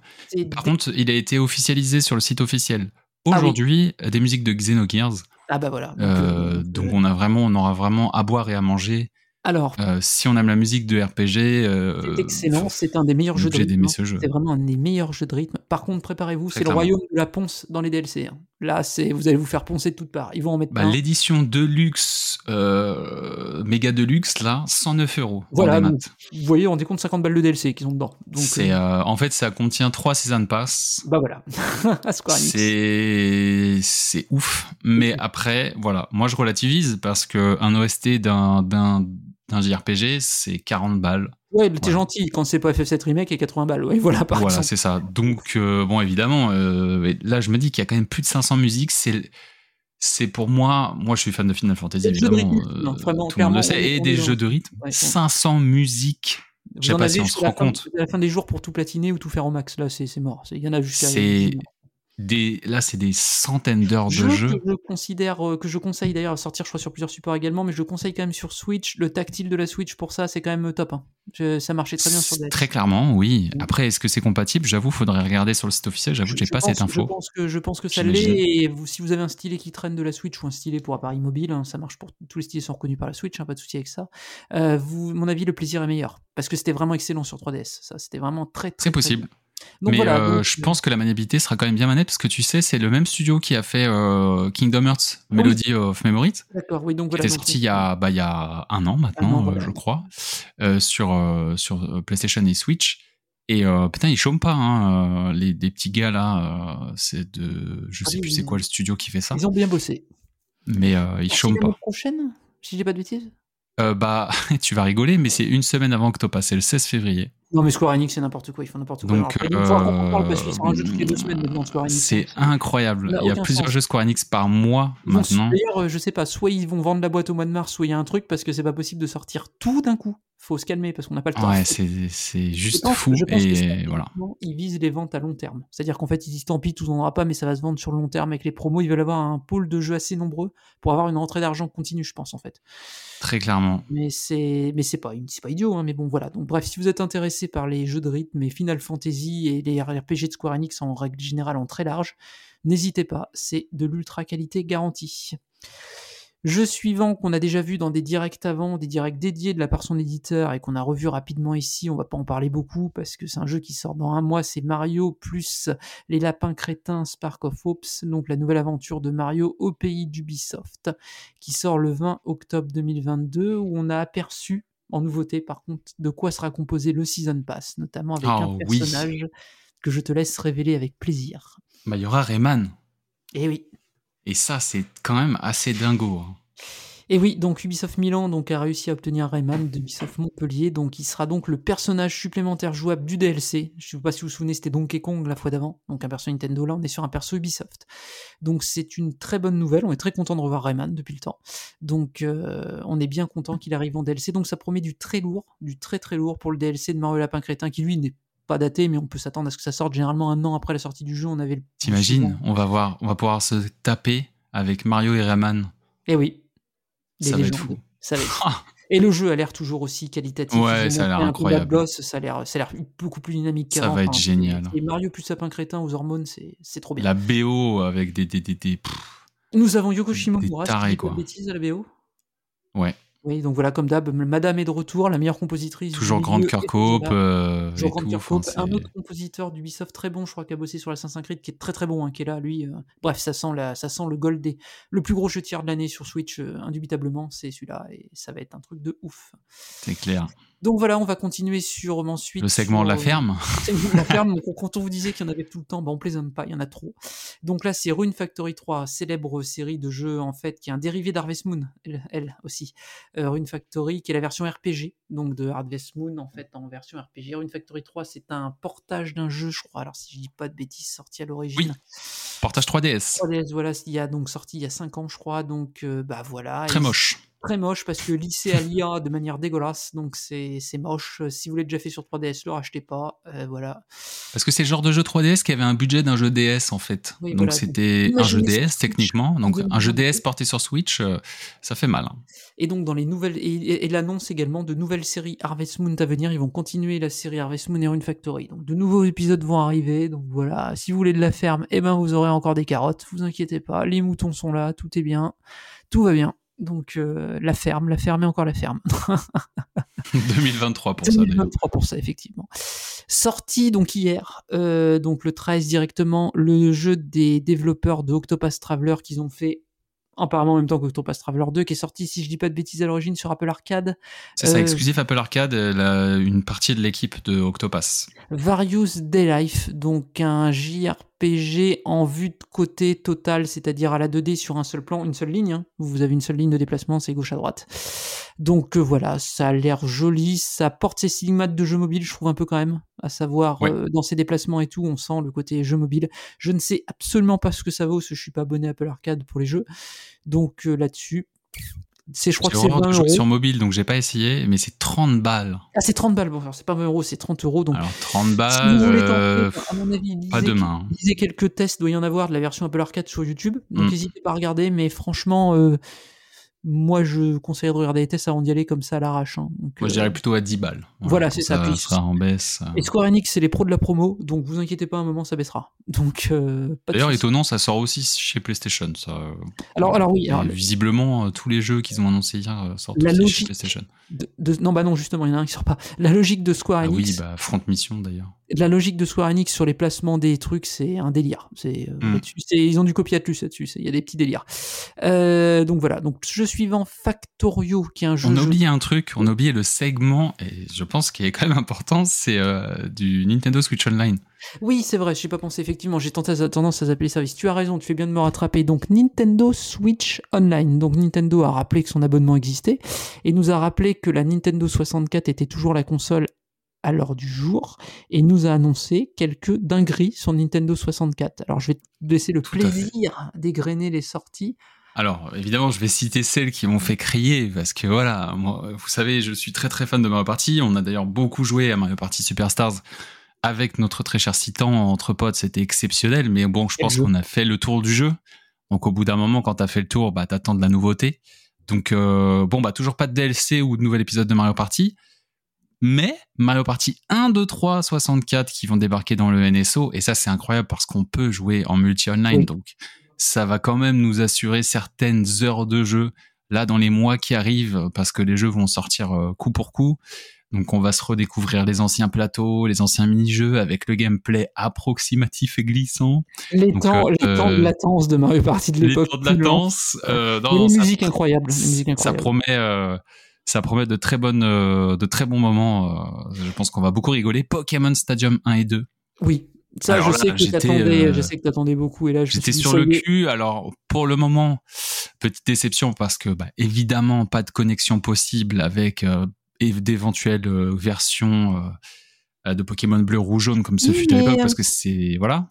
Par contre, il a été officialisé sur le site officiel. oui. Aujourd'hui, des musiques de Xenogears. ah bah voilà. Donc, Euh, donc on a vraiment, on aura vraiment à boire et à manger. alors, Euh, si on aime la musique de RPG, euh, c'est excellent, c'est un des meilleurs jeux de rythme. hein. ce jeu. C'est vraiment un des meilleurs jeux de rythme. Par contre, préparez-vous, c'est le royaume de la ponce dans les DLC. hein. Là, c'est vous allez vous faire poncer de toutes parts. Ils vont en mettre Bah. L'édition Deluxe, euh, méga Deluxe, là, 109 euros. Voilà, donc, Vous voyez, on décompte 50 balles de DLC qu'ils ont dedans. Donc, C'est, euh, euh, en fait, ça contient trois season pass. bah voilà. C'est c'est ouf, mais après voilà, moi je relativise parce que un OST d'un d'un d'un JRPG c'est 40 balles. Ouais, t'es Voilà. gentil quand c'est pas FF7 Remake et 80 balles. Ouais, voilà, par voilà, c'est ça. Donc euh, bon évidemment, euh, là je me dis qu'il y a quand même plus de 500 musiques. C'est c'est pour moi, moi je suis fan de Final Fantasy Des évidemment, rythme, euh, non, vraiment, tout le monde le sait, et des jeux de rythme. Ouais, on- 500 musiques. Je sais pas si on se rend compte. jusqu'à la fin des jours pour tout platiner ou tout faire au max. Là, c'est mort. Il y en a jusqu'à. C'est des là c'est des centaines d'heures de Jeu que je considère euh, que je conseille d'ailleurs à sortir je crois sur plusieurs supports également mais je le conseille quand même sur Switch le tactile de la Switch pour ça c'est quand même top hein. Je- ça marchait très bien sur DS Très clairement, oui. Après, est-ce que c'est compatible? J'avoue, faudrait regarder sur le site officiel. J'avoue, que j'ai pas pense- cette info. Je pense que, je pense que ça l'est. Et vous, si vous avez un stylet qui traîne de la Switch ou un stylet pour appareil mobile, hein, ça marche pour tous les stylets sont reconnus par la Switch, hein, pas de souci avec ça. Euh, vous, mon avis, le plaisir est meilleur parce que c'était vraiment excellent sur 3DS. Ça, c'était vraiment très. très, C'est possible. Donc Mais voilà. euh, donc, je pense que la maniabilité sera quand même bien manette parce que tu sais, c'est le même studio qui a fait euh, Kingdom Hearts Melody of Memory, qui D'accord. Oui, donc voilà. était donc, sorti il y a, bah, il y a un an maintenant, euh, voilà. je crois, euh, sur, euh, sur euh, PlayStation et Switch. Et euh, putain, ils chôment pas, hein, euh, les, des petits gars là. euh, c'est de, je Ah sais plus c'est quoi le studio qui fait ça, Ils ont bien bossé. mais euh, ils chôment pas. prochaine, si j'ai pas de bêtises? Euh, bah, tu vas rigoler, mais c'est une semaine avant Octopass, c'est le 16 février. Non, mais Square Enix, c'est n'importe quoi. Ils font n'importe quoi. Donc, euh. C'est incroyable. Il y a plusieurs sens. jeux Square Enix par mois Ils maintenant. D'ailleurs, euh, je sais pas, soit ils vont vendre la boîte au mois de mars, soit il y a un truc parce que c'est pas possible de sortir tout d'un coup. Faut se calmer parce qu'on n'a pas le temps. Ouais, c'est juste pense- fou je pense que et voilà. Ils visent les ventes à long terme. C'est-à-dire qu'en fait, ils disent tant pis, tout vendra pas, mais ça va se vendre sur le long terme avec les promos. Ils veulent avoir un pôle de jeux assez nombreux pour avoir une rentrée d'argent continue, je pense, en fait. Très clairement. Mais c'est, mais c'est pas, c'est pas idiot, hein, mais bon, voilà. Donc, bref, si vous êtes intéressé par les jeux de rythme et Final Fantasy et les RPG de Square Enix en règle générale en très large, n'hésitez pas, c'est de l'ultra qualité garantie. Jeu suivant qu'on a déjà vu dans des directs avant, des directs dédiés de la part de son éditeur et qu'on a revu rapidement ici, on va pas en parler beaucoup parce que c'est un jeu qui sort dans un mois, c'est Mario plus les lapins crétins Spark of Hopes, donc la nouvelle aventure de Mario au pays d'Ubisoft, qui sort le 20 octobre 2022, où on a aperçu en nouveauté par contre de quoi sera composé le Season Pass, notamment avec un Oh, oui. personnage que je te laisse révéler avec plaisir. Bah, il y aura Rayman. Et oui, Et ça, c'est quand même assez dingo. hein. Et oui, donc Ubisoft Milan donc, a réussi à obtenir Rayman d'Ubisoft Montpellier, donc il sera donc le personnage supplémentaire jouable du DLC. Je ne sais pas si vous vous souvenez, c'était Donkey Kong la fois d'avant, donc un perso Nintendo, là on est sur un perso Ubisoft. Donc c'est une très bonne nouvelle, on est très content de revoir Rayman depuis le temps. Donc euh, on est bien content qu'il arrive en DLC, donc ça promet du très lourd, du très très lourd pour le DLC de Mario Lapin Crétin, qui lui n'est pas daté, mais on peut s'attendre à ce que ça sorte généralement un an après la sortie du jeu, on avait le... T'imagines On va voir, on va pouvoir se taper avec Mario et Rayman. Eh oui. Ça va être légendes. fou. Ça va être Et le jeu a l'air toujours aussi qualitatif. Ouais, ça a l'air incroyable. ça a l'air, ça a l'air beaucoup plus dynamique Ça va être Enfin, génial. Et Mario plus sapin crétin aux hormones, c'est, c'est trop bien. La BO avec des, des, des, Nous avons Yoko Shimomura, Des tarés, quoi. bêtises à la BO. Ouais. Oui, donc voilà, comme d'hab, Madame est de retour, la meilleure compositrice. toujours grande milieu Kirk est toujours Hope là. euh, Toujours Grande Enfin, un autre compositeur d'Ubisoft très bon, je crois, qui a bossé sur Assassin's Creed, qui est très très bon, hein, qui est là, lui. euh, Bref, ça sent, la, ça sent le gold des... Le plus gros jeu tiers de l'année sur Switch, euh, indubitablement, c'est celui-là, et ça va être un truc de ouf. c'est clair. Donc voilà, on va continuer sur ensuite. Le segment de la ferme. segment de la ferme. Donc, quand on vous disait qu'il y en avait tout le temps, bah, on plaisante pas, il y en a trop. Donc là, c'est Rune Factory 3, célèbre série de jeux en fait, qui est un dérivé d'Harvest Moon, elle, elle aussi. Euh, Rune Factory, qui est la version RPG, donc de Harvest Moon en fait en version RPG. Rune Factory 3, c'est un portage d'un jeu, je crois. Alors si je dis pas de bêtises, sorti à l'origine. Oui. Portage 3DS. 3DS, voilà, il y a donc sorti il y a 5 ans, je crois. Donc euh, bah voilà. Très moche. Très moche parce que lycée à l'IA de manière dégueulasse, donc c'est moche. Euh, Si vous l'avez déjà fait sur 3DS, le rachetez pas. Euh, voilà. Parce que c'est le genre de jeu 3DS qui avait un budget d'un jeu DS en fait. Oui, donc voilà. c'était un jeu DS techniquement. Donc un jeu DS porté sur Switch, euh, ça fait mal. hein. Et donc dans les nouvelles et l'annonce également de nouvelles séries Harvest Moon à venir, ils vont continuer la série Harvest Moon et Rune Factory. Donc de nouveaux épisodes vont arriver. Donc voilà, si vous voulez de la ferme, eh ben vous aurez encore des carottes. Vous inquiétez pas, les moutons sont là, tout est bien, tout va bien. Donc euh, la ferme, la ferme et encore la ferme. 2023 pour ça d'ailleurs. 2023 pour ça, effectivement. Sorti donc hier, euh, donc le 13 directement, le jeu des développeurs de Octopath Traveler qu'ils ont fait apparemment en même temps qu'Octopath Traveler 2, qui est sorti, si je dis pas de bêtises à l'origine, sur Apple Arcade. C'est ça, Euh, exclusif Apple Arcade, la- une partie de l'équipe de Octopass. Various Daylife, donc un JRPG en vue de côté total, c'est-à-dire à la 2D sur un seul plan, une seule ligne. hein. Vous avez une seule ligne de déplacement, c'est gauche à droite. Donc euh, voilà, ça a l'air joli, ça porte ses stigmates de jeu mobile, je trouve un peu quand même, à savoir Ouais. euh, dans ses déplacements et tout, on sent le côté jeu mobile. Je ne sais absolument pas ce que ça vaut, parce que je suis pas abonné à Apple Arcade pour les jeux. Donc euh, là-dessus, c'est, je crois que c'est horreur 20 de jouer euros. sur mobile, donc j'ai pas essayé, mais c'est 30 balles. Ah, c'est 30 balles, bon, c'est pas 20 euros, c'est 30 euros. Donc Alors 30 si balles, vous voulez euh, à mon avis, pas lisez- demain. lisez quelques tests, doit y en avoir de la version Apple Arcade sur YouTube. Donc Mm. n'hésitez pas à regarder, mais franchement, euh, moi je conseille de regarder les tests avant d'y aller comme ça à l'arrache. hein. Donc, Moi je euh, dirais plutôt à 10 balles. Voilà, pour c'est ça, puis- sera en baisse. Et Square Enix, c'est les pros de la promo, donc vous inquiétez pas, à un moment ça baissera. Donc, euh, D'ailleurs, étonnant, ça sort aussi chez PlayStation. Ça. euh, Alors, alors oui, alors, visiblement, euh, tous les jeux qu'ils ont annoncés hier euh, sortent La aussi logique- chez PlayStation. de- de- non, bah non, justement, il y en a un qui sort pas. La logique de Square Ah Enix, oui, bah, Front Mission d'ailleurs. La logique de Square Enix sur les placements des trucs, c'est un délire. C'est euh, Mm. c'est- ils ont du copier Atlus là-dessus. Il y a des petits délires. Euh, donc voilà. Donc jeu suivant, Factorio, qui est un jeu. On a je- oublié un truc, on a oublié le segment, et je pense qu'il est quand même important, c'est euh, du Nintendo Switch Online. Oui, c'est vrai. Je ai pas pensé. Effectivement, j'ai tenté- tendance à s'appeler service. Tu as raison. Tu fais bien de me rattraper. Donc Nintendo Switch Online. Donc Nintendo a rappelé que son abonnement existait et nous a rappelé que la Nintendo 64 était toujours la console à l'heure du jour et nous a annoncé quelques dingueries sur Nintendo 64. Alors je vais te laisser le Tout plaisir d'égrener les sorties. Alors, évidemment, je vais citer celles qui m'ont fait crier, parce que voilà, moi, vous savez, je suis très très fan de Mario Party. On a d'ailleurs beaucoup joué à Mario Party Superstars avec notre très cher citant entre potes, c'était exceptionnel, mais bon, je pense qu'on a fait le tour du jeu. Donc, au bout d'un moment, quand t'as fait le tour, bah, t'attends de la nouveauté. Donc, euh, bon, bah, toujours pas de DLC ou de nouvel épisode de Mario Party. Mais Mario Party 1, 2, 3, 64 qui vont débarquer dans le NSO, et ça c'est incroyable parce qu'on peut jouer en multi-online, Oui. donc ça va quand même nous assurer certaines heures de jeu là dans les mois qui arrivent parce que les jeux vont sortir euh, coup pour coup. Donc on va se redécouvrir les anciens plateaux, les anciens mini-jeux avec le gameplay approximatif et glissant, Les Donc, temps, euh, les temps de euh, latence de Mario Party de les l'époque. temps de latence. Euh, non, les ça- musiques incroyables. Les musiques ça incroyables. promet, euh, ça promet de très bonnes, euh, de très bons moments. euh, je pense qu'on va beaucoup rigoler. Pokémon Stadium 1 et 2. Oui. Ça, Alors je là, sais que t'attendais, euh, je sais que t'attendais beaucoup et là, J'étais sur le cul. Alors pour le moment, petite déception parce que bah, évidemment pas de connexion possible avec euh, d'éventuelles euh, versions euh, de Pokémon bleu, rouge, jaune comme ce Oui, fut à l'époque parce que c'est voilà.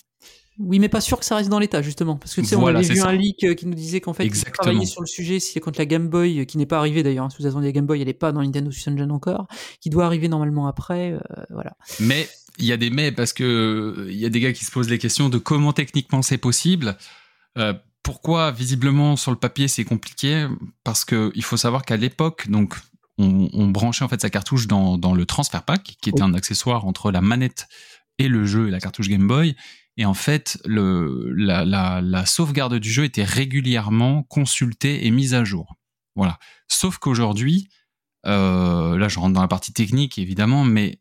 Oui, mais pas sûr que ça reste dans l'état, justement. Parce que tu sais, on avait vu ça. un leak euh, qui nous disait qu'en fait, ils Exactement. travaillaient sur le sujet, si quand la Game Boy, euh, qui n'est pas arrivée d'ailleurs, hein, si vous attendez la Game Boy, elle n'est pas dans Nintendo Switch Engine encore, qui doit arriver normalement après, euh, voilà. Mais il y a des mais parce que euh, il y a des gars qui se posent les questions de comment techniquement c'est possible. Euh, pourquoi visiblement sur le papier c'est compliqué? Parce que il faut savoir qu'à l'époque, donc on, on branchait en fait sa cartouche dans, dans le transfer pack, qui était un accessoire entre la manette et le jeu et la cartouche Game Boy. Et en fait, le, la, la, la sauvegarde du jeu était régulièrement consultée et mise à jour. Voilà. Sauf qu'aujourd'hui, euh, là, je rentre dans la partie technique évidemment, mais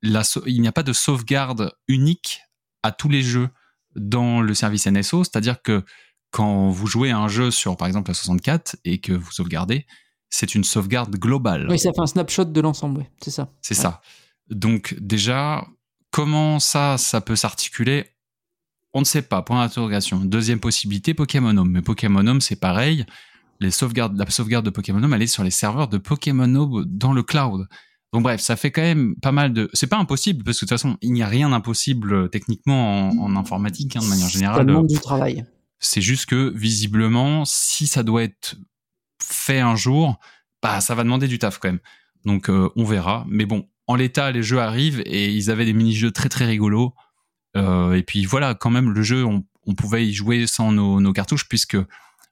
la, il n'y a pas de sauvegarde unique à tous les jeux dans le service NSO. C'est-à-dire que quand vous jouez à un jeu sur, par exemple, la 64 et que vous sauvegardez, c'est une sauvegarde globale. Oui, ça fait un snapshot de l'ensemble, c'est ça. C'est ça. Donc déjà, comment ça, ça peut s'articuler On ne sait pas. Point d'interrogation. Deuxième possibilité, Pokémon Home. Mais Pokémon Home, c'est pareil. Les sauvegardes, la sauvegarde de Pokémon Home, elle est sur les serveurs de Pokémon Home dans le cloud. Donc bref, ça fait quand même pas mal de. C'est pas impossible parce que de toute façon, il n'y a rien d'impossible euh, techniquement en, en informatique hein, de manière générale. demande du travail. C'est juste que visiblement, si ça doit être fait un jour, bah ça va demander du taf quand même. Donc euh, on verra. Mais bon, en l'état, les jeux arrivent et ils avaient des mini-jeux très très rigolos. Euh, et puis voilà, quand même, le jeu, on, on pouvait y jouer sans nos, nos cartouches puisque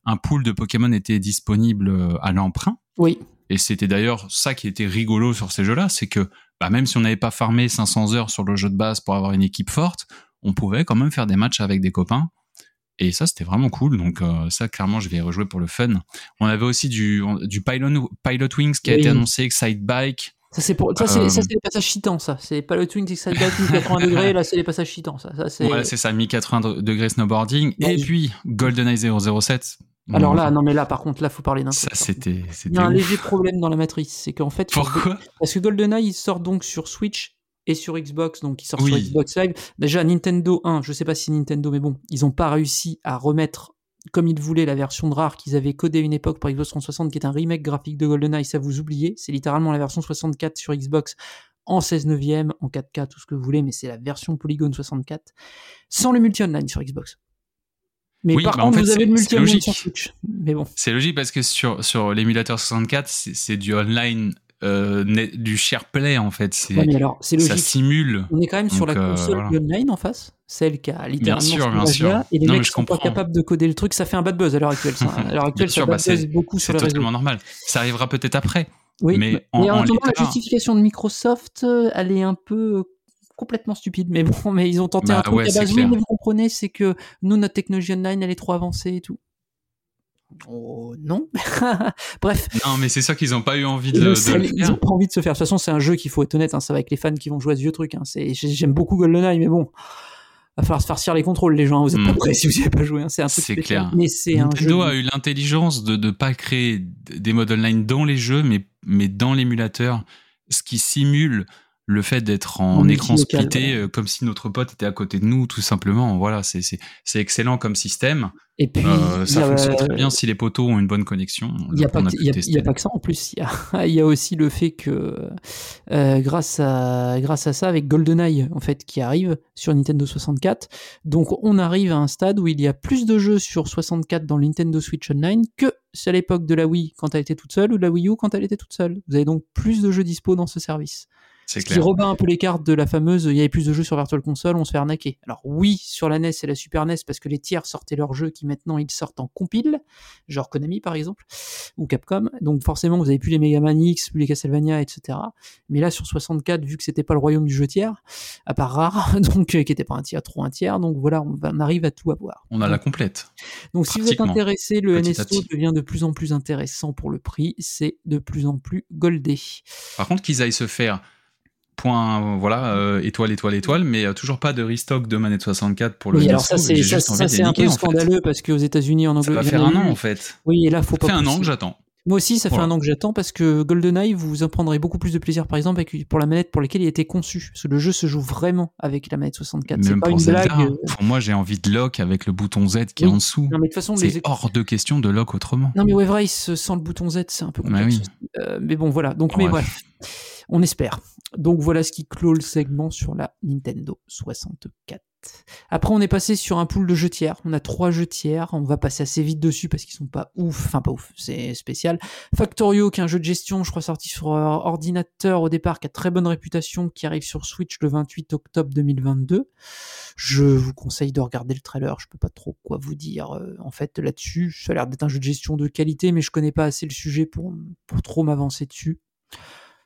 un pool de Pokémon était disponible euh, à l'emprunt. Oui, Et c'était d'ailleurs ça qui était rigolo sur ces jeux-là, c'est que bah, même si on n'avait pas farmé 500 heures sur le jeu de base pour avoir une équipe forte, on pouvait quand même faire des matchs avec des copains. Et ça, c'était vraiment cool. Donc euh, ça, clairement, je vais y rejouer pour le fun. On avait aussi du, du Pilot, Pilot Wings qui a Oui. été annoncé, Excite Bike. Ça c'est pour ça c'est Euh, ça, c'est les passages chitants ça. C'est pas le Twin Excite Bike 1080 degrés, là c'est les passages chitants ça. ça c'est Voilà, c'est ça, 1080 degrés snowboarding. Et Oui. puis GoldenEye 007. Alors là non mais là par contre là faut parler d'un ça contre. c'était Il y a un ouf. léger problème dans la matrice, c'est qu'en fait Pourquoi? Parce que GoldenEye, il sort donc sur Switch et sur Xbox, donc il sort Oui. sur Xbox Live. Déjà, Nintendo 1, je sais pas si Nintendo, mais bon, ils ont pas réussi à remettre comme ils voulaient la version de rare qu'ils avaient codée à une époque pour Xbox 360, qui est un remake graphique de GoldenEye, ça vous oubliez. C'est littéralement la version 64 sur Xbox en 16 neuvième, en 4K, tout ce que vous voulez, mais c'est la version Polygon 64, sans le multi-online sur Xbox. Mais Oui, par bah en contre, fait, vous avez le multi-online sur Switch. Mais bon. C'est logique parce que sur, sur l'émulateur 64, c'est c'est du online, euh, du share play en fait. C'est Ouais, mais alors, c'est ça logique. simule. On est quand même sur Donc, la euh, console voilà. online en face, celle qui a littéralement sûr, ce bien sûr. et les Non, mecs sont pas capables de coder le truc, ça fait un bad buzz à l'heure actuelle. ça. À l'heure actuelle, Bien sûr, ça bah, bad buzz c'est- beaucoup sur C'est les réseaux. totalement normal. Ça arrivera peut-être après. Oui, mais mais, en- et en, en attendant, la justification de Microsoft, euh, elle est un peu euh, complètement stupide. Mais bon, mais ils ont tenté Bah un truc ouais, à c'est base. Oui, vous comprenez, c'est que nous, notre technologie online, elle est trop avancée et tout. Oh non. Bref, Non, mais c'est sûr qu'ils n'ont pas eu envie de, ils, le ils faire. ont pas envie de se faire. De toute façon, c'est un jeu qu'il faut être honnête, hein, ça va avec les fans qui vont jouer à ce vieux truc. Hein. C'est- j'ai- J'aime beaucoup GoldenEye, mais bon, va falloir se farcir les contrôles, les gens. hein. Vous êtes Hmm. pas prêts si vous n'y avez pas joué. hein. C'est un truc C'est spécial. clair. Mais c'est un jeu. Nintendo a eu l'intelligence de ne pas créer des modes online dans les jeux, mais, mais dans l'émulateur, ce qui simule le fait d'être en, En écran splitté, euh, comme si notre pote était à côté de nous, tout simplement. Voilà, c'est c'est- c'est excellent comme système. Et puis, Euh, ça fonctionne euh, très bien si les poteaux ont une bonne connexion. Il n'y a, pas que- a- a pas ça en plus. Il y a, il y a aussi le fait que euh, grâce, à, grâce à ça, avec GoldenEye en fait, qui arrive sur Nintendo 64, donc on arrive à un stade où il y a plus de jeux sur 64 dans le Nintendo Switch Online que c'est à l'époque de la Wii quand elle était toute seule ou de la Wii U quand elle était toute seule. Vous avez donc plus de jeux dispo dans ce service. Ce qui clair. rebat un peu les cartes de la fameuse il y avait plus de jeux sur Virtual Console, on se fait arnaquer. Alors oui, sur la NES et la Super NES, parce que les tiers sortaient leurs jeux qui maintenant ils sortent en compile, genre Konami par exemple, ou Capcom. Donc forcément, vous avez plus les Mega Man X, plus les Castlevania, etc. Mais là, sur 64, vu que c'était pas le royaume du jeu tiers, à part rare, donc euh, qui était pas un tiers, trop un tiers, donc voilà, on, arrive à tout avoir. On a la complète. Donc si vous êtes intéressé, le Petit NSO petit. devient de plus en plus intéressant pour le prix, c'est de plus en plus goldé. Par contre, qu'ils aillent se faire point, voilà, euh, étoile, étoile, étoile, mais euh, toujours pas de restock de manette 64 pour le Oui, alors ça c'est ça, ça, un peu en fait. scandaleux parce qu'aux États-Unis en Ça anglais. va faire un an en fait. Oui, et là faut Ça pas. fait un an que j'attends. Moi aussi, ça fait un an que j'attends parce que GoldenEye, vous en prendrez beaucoup plus de plaisir, par exemple, avec, pour la manette pour laquelle il a été conçu. Parce que le jeu se joue vraiment avec la manette 64. C'est Même pas pour une Zelda, blague. euh, pour moi, j'ai envie de lock avec le bouton Z qui est en dessous. Non, mais de toute façon, C'est les... hors de question de lock autrement. Non, mais Wave Race sans le bouton Z, c'est un peu Bah oui. Euh, mais bon, voilà. Donc, mais bref, on espère. Donc voilà ce qui clôt le segment sur la Nintendo 64. Après, on est passé sur un pool de jeux tiers. On a trois jeux tiers. On va passer assez vite dessus parce qu'ils sont pas ouf. Enfin, pas ouf. C'est spécial. Factorio, qui est un jeu de gestion, je crois, sorti sur euh, ordinateur au départ, qui a très bonne réputation, qui arrive sur Switch le 28 octobre 2022. Je vous conseille de regarder le trailer. Je peux pas trop quoi vous dire. euh, en fait, là-dessus, ça a l'air d'être un jeu de gestion de qualité, mais je connais pas assez le sujet pour, pour trop m'avancer dessus.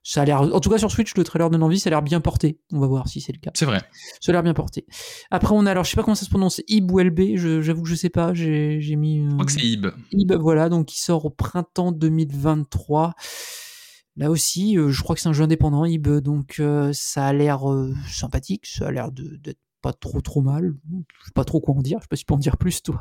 Ça a l'air, en tout cas sur Switch, le trailer donne envie, ça a l'air bien porté. On va voir si c'est le cas. C'est vrai. Ça a l'air bien porté. Après, on a, alors je sais pas comment ça se prononce, Ib ou LB, j'avoue que je sais pas, j'ai j'ai mis. euh, Je crois que c'est Ib. Ib, voilà, donc qui sort au printemps 2023. Là aussi, euh, je crois que c'est un jeu indépendant, Ib, donc euh, ça a l'air euh, sympathique, ça a l'air de- d'être pas trop trop mal. Je sais pas trop quoi en dire, je sais pas si tu peux en dire plus, toi.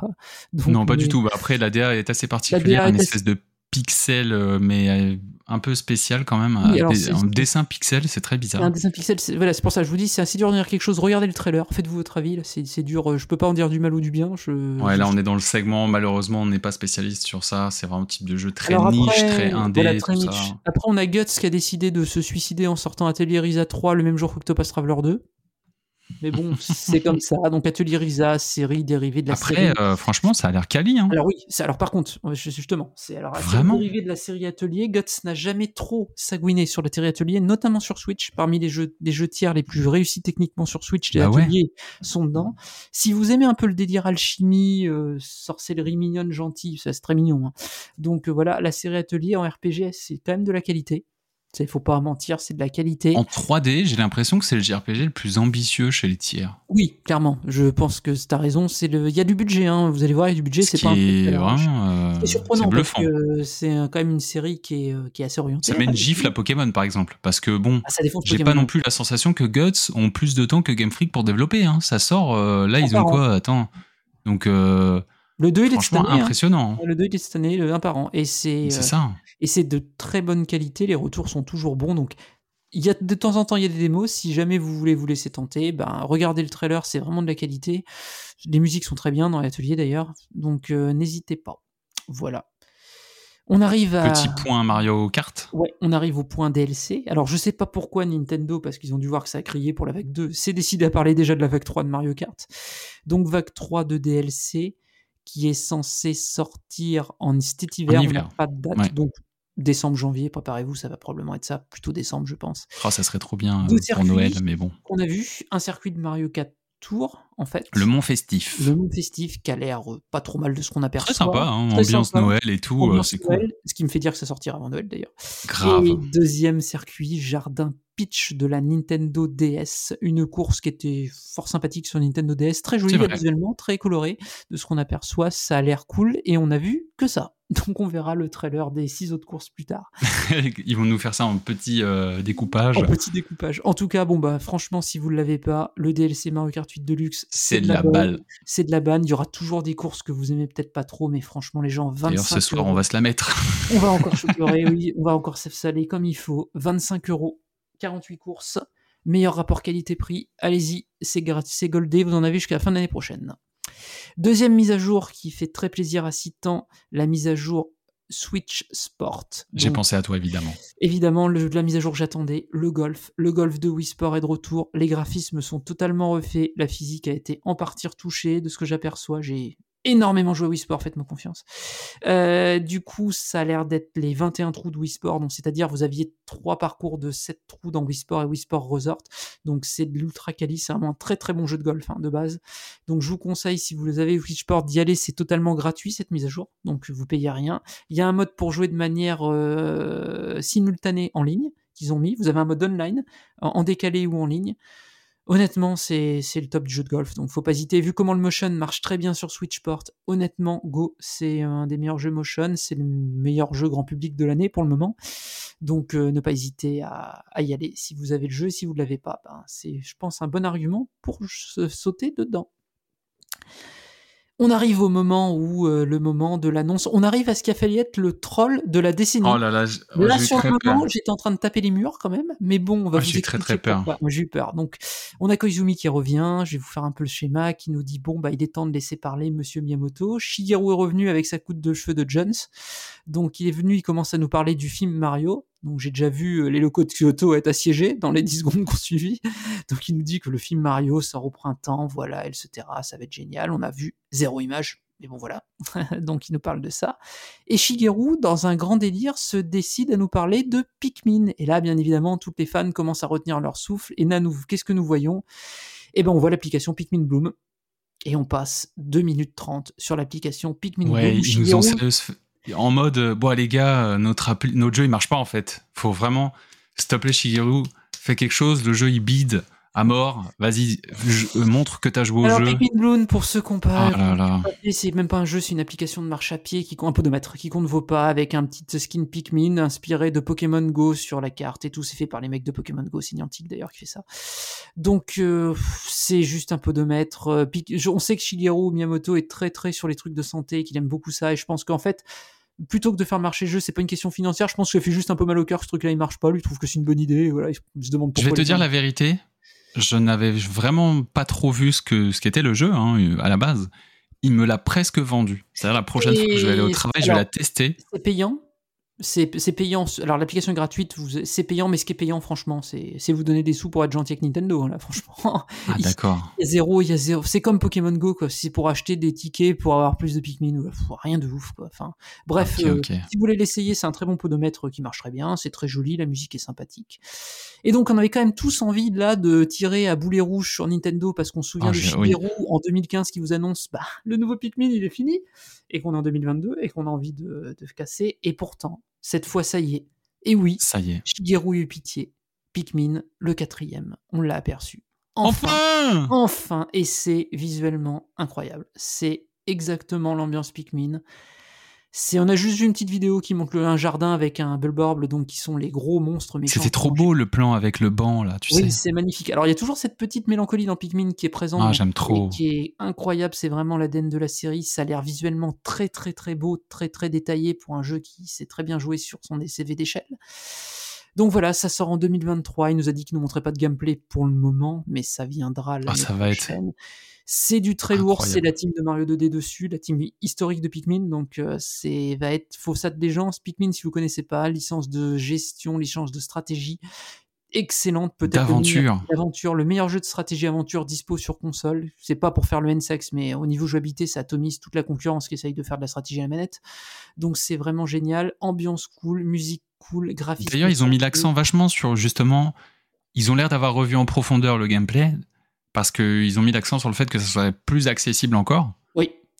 Donc, non, pas mais- du tout. Après, la DA est assez particulière, est une assez- espèce de pixel, euh, mais euh, un peu spécial quand même. Oui, des- un dessin pixel, c'est très bizarre. un dessin pixel, c'est voilà, c'est pour ça que je vous dis, c'est assez dur de dire quelque chose. Regardez le trailer, faites-vous votre avis. C'est dur, euh, je peux pas en dire du mal ou du bien. Je, Ouais, je- là, on est dans le segment. Malheureusement, on n'est pas spécialiste sur ça. C'est vraiment un type de jeu très Alors niche, après, très indé, voilà, très tout niche. ça. Après, on a Guts qui a décidé de se suicider en sortant Atelier Risa 3 le même jour qu'Octopus Traveler 2. Mais bon, c'est comme ça. Donc Atelier Risa, série dérivée de la Après, série. euh, franchement, ça a l'air quali. Hein. Alors oui, c'est- alors par contre, justement, c'est alors série Vraiment dérivée de la série Atelier. Guts n'a jamais trop sagouiné sur la série Atelier, notamment sur Switch. Parmi les jeux, les jeux tiers les plus réussis techniquement sur Switch, les Bah ouais. Ateliers sont dedans. Si vous aimez un peu le délire alchimie, euh, sorcellerie mignonne, gentille, ça c'est très mignon. hein. Donc euh, voilà, la série Atelier en RPG, c'est quand même de la qualité. Il faut pas mentir, c'est de la qualité. En 3D, j'ai l'impression que c'est le JRPG le plus ambitieux chez les tiers. Oui, clairement. Je pense que tu as raison. C'est le, il y a du budget. Hein. Vous allez voir, il y a du budget. Ce C'est pas un est truc, alors, vraiment euh, C'est surprenant c'est parce que c'est euh, quand même une série qui est, euh, qui est assez orientée. Ça met une gifle à Pokémon, par exemple. Parce que bon, Ah, j'ai pas non plus la sensation que Guts ont plus de temps que Game Freak pour développer. Hein. Ça sort, euh, là, ils ont quoi? Attends. Donc, euh, Le 2, il est cette année. hein. impressionnant. Le 2, il est cette année, le 1 par an. Et c'est, C'est euh, ça. et c'est de très bonne qualité. Les retours sont toujours bons. Donc, il y a de temps en temps, il y a des démos. Si jamais vous voulez vous laisser tenter, ben, regardez le trailer. C'est vraiment de la qualité. Les musiques sont très bien dans l'atelier d'ailleurs. Donc, euh, n'hésitez pas. Voilà. On arrive à. Petit point Mario Kart. Ouais, on arrive au point DLC. Alors, je sais pas pourquoi Nintendo, parce qu'ils ont dû voir que ça a crié pour la vague 2, s'est décidé à parler déjà de la vague 3 de Mario Kart. Donc, vague 3 de DLC, qui est censé sortir en cet hiver. En on hiver. pas de date. Ouais. Donc, décembre, janvier, préparez-vous, ça va probablement être ça, plutôt décembre, je pense. Oh, ça serait trop bien euh, pour. Noël, mais bon. On a vu un circuit de Mario 4 Tour, en fait. Le Mont Festif. Le monde festif qui a l'air euh, pas trop mal de ce qu'on aperçoit. Très sympa, hein, Très ambiance sympa. Noël et tout, euh, c'est cool. Ce qui me fait dire que ça sortira avant Noël d'ailleurs. Grave. Et deuxième circuit, jardin pitch de la Nintendo DS, une course qui était fort sympathique sur Nintendo DS, très jolie visuellement, très colorée. De ce qu'on aperçoit, ça a l'air cool et on a vu que ça. Donc on verra le trailer des six autres courses plus tard. Ils vont nous faire ça en petit euh, découpage. En petit découpage. En tout cas, bon bah franchement, si vous ne l'avez pas, le DLC Mario Kart 8 Deluxe, C'est de la balle. C'est de la banne. Il y aura toujours des courses que vous aimez peut-être pas trop, mais franchement, les gens, 25 D'ailleurs, ce soir, euros. on va se la mettre. On va encore pleurer, oui, on va encore se saler comme il faut. 25 euros, 48 courses, meilleur rapport qualité-prix. Allez-y, c'est gratis, c'est goldé, vous en avez jusqu'à la fin de l'année prochaine. Deuxième mise à jour qui fait très plaisir à Citan, la mise à jour Switch Sport. J'ai pensé à toi, évidemment. Évidemment, le, la mise à jour que j'attendais, le golf. Le golf de Wii Sport est de retour. Les graphismes sont totalement refaits. La physique a été en partie retouchée de ce que j'aperçois. J'ai énormément joué Wii Sport, faites-moi confiance. Euh, du coup, ça a l'air d'être les 21 trous de Wii Sport. Donc, c'est-à-dire, vous aviez trois parcours de 7 trous dans Wii Sport et Wii Sport Resort. Donc, c'est de l'ultra quali. C'est vraiment un très très bon jeu de golf hein, de base. Donc, je vous conseille, si vous avez Wii Sport, d'y aller. C'est totalement gratuit cette mise à jour. Donc, vous payez rien. Il y a un mode pour jouer de manière euh, simultanée en ligne qu'ils ont mis. Vous avez un mode online, en décalé ou en ligne. Honnêtement, c'est le top du jeu de golf, donc faut pas hésiter. Vu comment le motion marche très bien sur Switch Sport, honnêtement, Go, c'est un des meilleurs jeux motion, c'est le meilleur jeu grand public de l'année pour le moment. Donc euh, ne pas hésiter à, à y aller si vous avez le jeu. Si vous ne l'avez pas, ben, c'est, je pense, un bon argument pour se sauter dedans. On arrive au moment où euh, le moment de l'annonce, on arrive à ce qui a failli être le troll de la décennie. Oh là là, oh, Là, sur le moment, j'étais en train de taper les murs quand même, mais bon, on va Ah, vous j'ai eu très, expliquer très peur. Moi, j'ai eu peur. Donc, on a Koizumi qui revient, je vais vous faire un peu le schéma, qui nous dit, bon, bah, il est temps de laisser parler Monsieur Miyamoto. Shigeru est revenu avec sa coupe de cheveux de Jones. Donc, il est venu, il commence à nous parler du film Mario. Donc, j'ai déjà vu euh, les locaux de Kyoto être assiégés dans les 10 secondes qu'on suivi. Donc, il nous dit que le film Mario sort au printemps, voilà, etc. Ça va être génial. On a vu zéro image. Mais bon, voilà. Donc, il nous parle de ça. Et Shigeru, dans un grand délire, se décide à nous parler de Pikmin. Et là, bien évidemment, toutes les fans commencent à retenir leur souffle. Et là, nous, qu'est-ce que nous voyons? Eh ben, on voit l'application Pikmin Bloom. Et on passe 2 minutes 30 sur l'application Pikmin Ouais, Bloom. ils nous ont Shigeru, en mode, euh, bon les gars, euh, notre, notre jeu il marche pas en fait. Faut vraiment, s'il te plaît Shigeru, fais quelque chose, le jeu il bide à mort, vas-y, euh, montre que t'as joué au Alors, jeu. Pikmin Bloom, pour ceux qui n'ont pas. Ah C'est même pas un jeu, c'est une application de marche à pied qui compte un podomètre, qui compte vos pas avec un petit skin Pikmin inspiré de Pokémon Go sur la carte et tout. C'est fait par les mecs de Pokémon Go, c'est Niantic d'ailleurs qui fait ça. Donc euh, c'est juste un. Euh, Pik- je- On sait que Shigeru Miyamoto est très très sur les trucs de santé, qu'il aime beaucoup ça et je pense qu'en fait. Plutôt que de faire marcher le jeu, c'est pas une question financière. Je pense que ça fait juste un peu mal au cœur que ce truc-là il marche pas. Lui il trouve que c'est une bonne idée. Voilà, il se demande Je vais te dire gens- la vérité, je n'avais vraiment pas trop vu ce que ce qu'était le jeu hein, à la base. Il me l'a presque vendu. C'est-à-dire la prochaine fois que je vais aller au travail, je vais la tester. C'est payant? C'est c'est payant. Alors l'application est gratuite, vous- c'est payant, mais ce qui est payant, franchement, c'est c'est vous donner des sous pour être gentil avec Nintendo, hein, là, franchement. Ah d'accord. Il y a zéro, il y a zéro. C'est comme Pokémon Go, quoi. C'est pour acheter des tickets pour avoir plus de Pikmin. rien de ouf, quoi. Enfin, bref, euh, si vous voulez l'essayer, c'est un très bon podomètre qui marche très bien. C'est très joli, la musique est sympathique. Et donc, on avait quand même tous envie là de tirer à boulet rouge sur Nintendo parce qu'on se souvient Ah, de oui. Shigeru en 2015 qui vous annonce bah, le nouveau Pikmin, il est fini, et qu'on est en 2022 et qu'on a envie de, de casser. Et pourtant, cette fois, ça y est. Et oui, Ça y est. Shigeru eut pitié. Pikmin, le quatrième, on l'a aperçu. Enfin, Enfin enfin, et c'est visuellement incroyable. C'est exactement l'ambiance Pikmin. C'est, on a juste vu une petite vidéo qui montre le- un jardin avec un Bulborb, donc qui sont les gros monstres. C'était trop beau le plan avec le banc là, tu Oui, sais. c'est magnifique. Alors, il y a toujours cette petite mélancolie dans Pikmin qui est présente. Ah, j'aime trop. Qui est incroyable. C'est vraiment l'ADN de la série. Ça a l'air visuellement très, très, très beau, très, très détaillé pour un jeu qui sait très bien jouer sur son CV d'échelle. Donc voilà, ça sort en 2023. Il nous a dit qu'il ne montrait pas de gameplay pour le moment, mais ça viendra l'année Ah, ça va être. C'est du très lourd, c'est la team de Mario 2D dessus, la team historique de Pikmin, donc euh, c'est va être Faussade des gens. Pikmin, si vous connaissez pas, licence de gestion, licence de stratégie, excellente peut-être. D'aventure. D'aventure, le meilleur jeu de stratégie aventure dispo sur console. C'est pas pour faire le N-sex, mais au niveau jouabilité, ça atomise toute la concurrence qui essaye de faire de la stratégie à la manette. Donc c'est vraiment génial. Ambiance cool, musique cool, graphisme. D'ailleurs, ils ont mis l'accent vachement sur justement. Ils ont l'air d'avoir revu en profondeur le gameplay parce qu'ils ont mis l'accent sur le fait que ça soit plus accessible encore.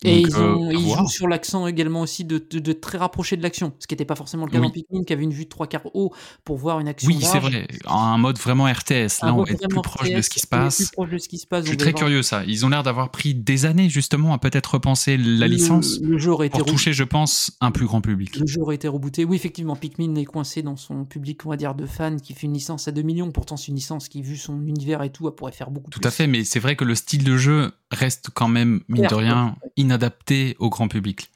Et Donc, ils, euh, ont, ils jouent sur l'accent également aussi de, de, de très rapprocher de l'action, ce qui n'était pas forcément le cas Oui. dans Pikmin, qui avait une vue de trois quarts haut pour voir une action Oui, c'est vrai. Un mode vraiment RTS. Un Là, on être plus proche de ce qui se est passe. Plus proche de ce qui se passe. Je suis très curieux ça. Ils ont l'air d'avoir pris des années justement à peut-être repenser la Le- licence Le jeu aurait été pour toucher, je pense, un plus grand public. Le jeu aurait été rebooté. Oui, effectivement, Pikmin est coincé dans son public, on va dire, de fans qui fait une licence à 2 millions. Pourtant, c'est une licence qui, vu son univers et tout, elle pourrait faire beaucoup Tout plus. à fait, mais c'est vrai que le style de jeu reste quand même, mine de rien, inadapté au grand public.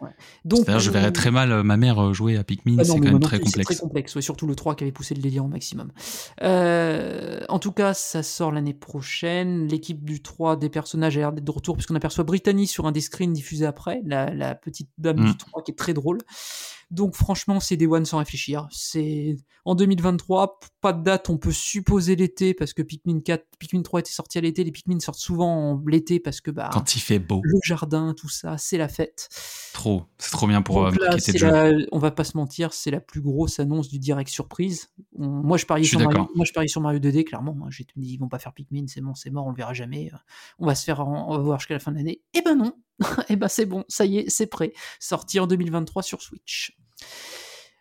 Donc, C'est-à-dire, je euh, verrais très mal euh, ma mère euh, jouer à Pikmin, Ah non, c'est quand même très c'est complexe. très complexe, ouais, surtout le 3 qui avait poussé le délire au maximum. Euh, en tout cas, ça sort l'année prochaine. L'équipe du 3 des personnages a l'air d'être de retour, puisqu'on aperçoit Brittany sur un des screens diffusés après, la, la petite dame Mm. du 3 qui est très drôle. Donc franchement, c'est des one sans réfléchir. C'est en 2023, p- pas de date, on peut supposer l'été, parce que Pikmin 4, Pikmin 3 était sorti à l'été, les Pikmin sortent souvent en l'été parce que bah, Quand il fait beau, le jardin, tout ça, c'est la fête. trop. C'est trop bien pour euh, Donc là, jeu. on va pas se mentir, c'est la plus grosse annonce du direct surprise. On- moi, je parie sur Mario, moi, je parie sur Mario 2D, clairement. J'ai dit, ils vont pas faire Pikmin, c'est bon, c'est mort, on le verra jamais. On va se faire, en- on va voir jusqu'à la fin de l'année. Eh ben non, eh ben c'est bon, ça y est, c'est prêt. Sorti en 2023 sur Switch.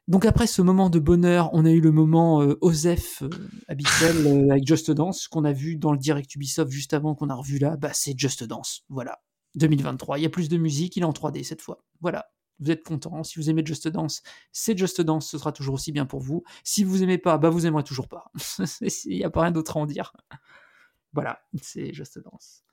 Donc après ce moment de bonheur, on a eu le moment euh, Osef euh, habituel euh, avec Just Dance qu'on a vu dans le direct Ubisoft juste avant qu'on a revu là. Bah c'est Just Dance, voilà. 2023, il y a plus de musique, il est en 3D cette fois. Voilà. Vous êtes content. Si vous aimez Just Dance, c'est Just Dance, ce sera toujours aussi bien pour vous. Si vous aimez pas, bah vous aimerez toujours pas. Il n'y a pas rien d'autre à en dire. Voilà, c'est Just Dance.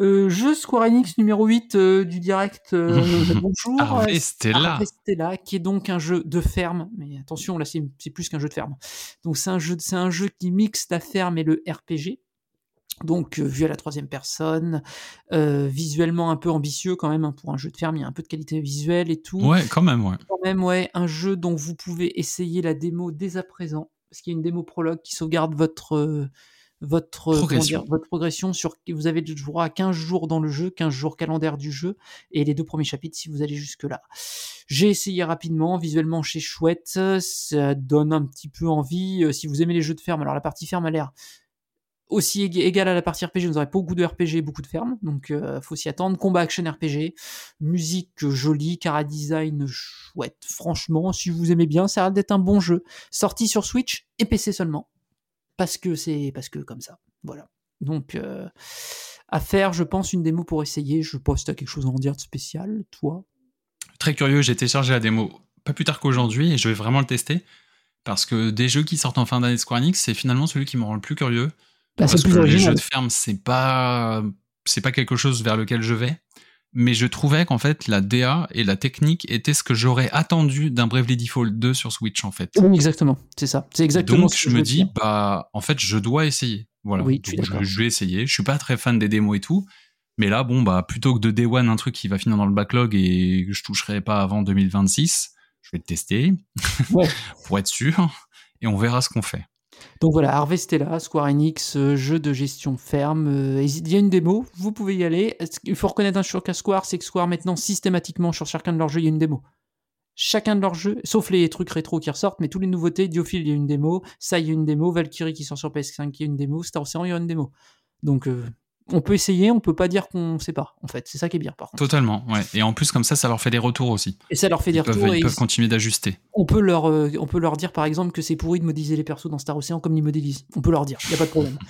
Euh, jeu Square Enix numéro 8 euh, du direct. euh, bonjour. Harvestella. Harvestella, qui est donc un jeu de ferme. Mais attention, là, c'est c'est plus qu'un jeu de ferme. Donc, c'est un jeu, c'est un jeu qui mixe la ferme et le RPG. Donc, euh, vu à la troisième personne, euh, visuellement un peu ambitieux quand même hein, pour un jeu de ferme. Il y a un peu de qualité visuelle et tout Ouais, quand même, ouais. quand même, ouais, un jeu dont vous pouvez essayer la démo dès à présent, parce qu'il y a une démo prologue qui sauvegarde votre euh, votre Progression. dire, votre progression sur vous avez le droit à 15 jours dans le jeu, 15 jours calendaire du jeu et les deux premiers chapitres si vous allez jusque là. J'ai essayé rapidement, visuellement c'est chouette, ça donne un petit peu envie euh, si vous aimez les jeux de ferme. Alors la partie ferme a l'air aussi ég- égal à la partie RPG, vous aurez beaucoup de RPG beaucoup de fermes, donc euh, faut s'y attendre. Combat action RPG, musique euh, jolie, cara design chouette. Franchement, si vous aimez bien, ça a l'air d'être un bon jeu. Sorti sur Switch et PC seulement, parce que c'est parce que comme ça, voilà. Donc euh, à faire, je pense une démo pour essayer. Je pense que t'as quelque chose à en dire de spécial, toi. Très curieux, j'ai téléchargé la démo pas plus tard qu'aujourd'hui et je vais vraiment le tester. Parce que des jeux qui sortent en fin d'année de Square Enix, c'est finalement celui qui me rend le plus curieux. Bah, parce plus que les jeux de ferme, c'est pas, c'est pas quelque chose vers lequel je vais. Mais je trouvais qu'en fait, la DA et la technique étaient ce que j'aurais attendu d'un Bravely Default 2 sur Switch, en fait. Oui, exactement, c'est ça. C'est exactement Donc, ce je me dis, bah, en fait, je dois essayer. Voilà. Oui, je Donc, je, je vais essayer. Je suis pas très fan des démos et tout. Mais là, bon, bah, plutôt que de Day One, un truc qui va finir dans le backlog et que je toucherai pas avant 2026, je vais le tester. Ouais. pour être sûr. Et on verra ce qu'on fait. Donc voilà, Harvestella, Square Enix, euh, jeu de gestion ferme. euh, Il y a une démo, vous pouvez y aller. Qu'il faut reconnaître un chose qu'à Square, c'est que Square maintenant systématiquement sur chacun de leurs jeux, il y a une démo. Chacun de leurs jeux, sauf les trucs rétro qui ressortent, mais tous les nouveautés, Diophile, il y a une démo, ça, il y a une démo, Valkyrie qui sort sur PS5, il y a une démo, Star Ocean, il y a une démo. Donc euh, on peut essayer, on peut pas dire qu'on sait pas, en fait. C'est ça qui est bien, par contre. Totalement, ouais. Et en plus, comme ça, ça leur fait des retours aussi. Et ça leur fait des peuvent, retours. ils et peuvent continuer d'ajuster. on peut leur euh, on peut leur dire par exemple que c'est pourri de modéliser les persos dans Star Ocean comme ils modélisent. On peut leur dire, il y a pas de problème.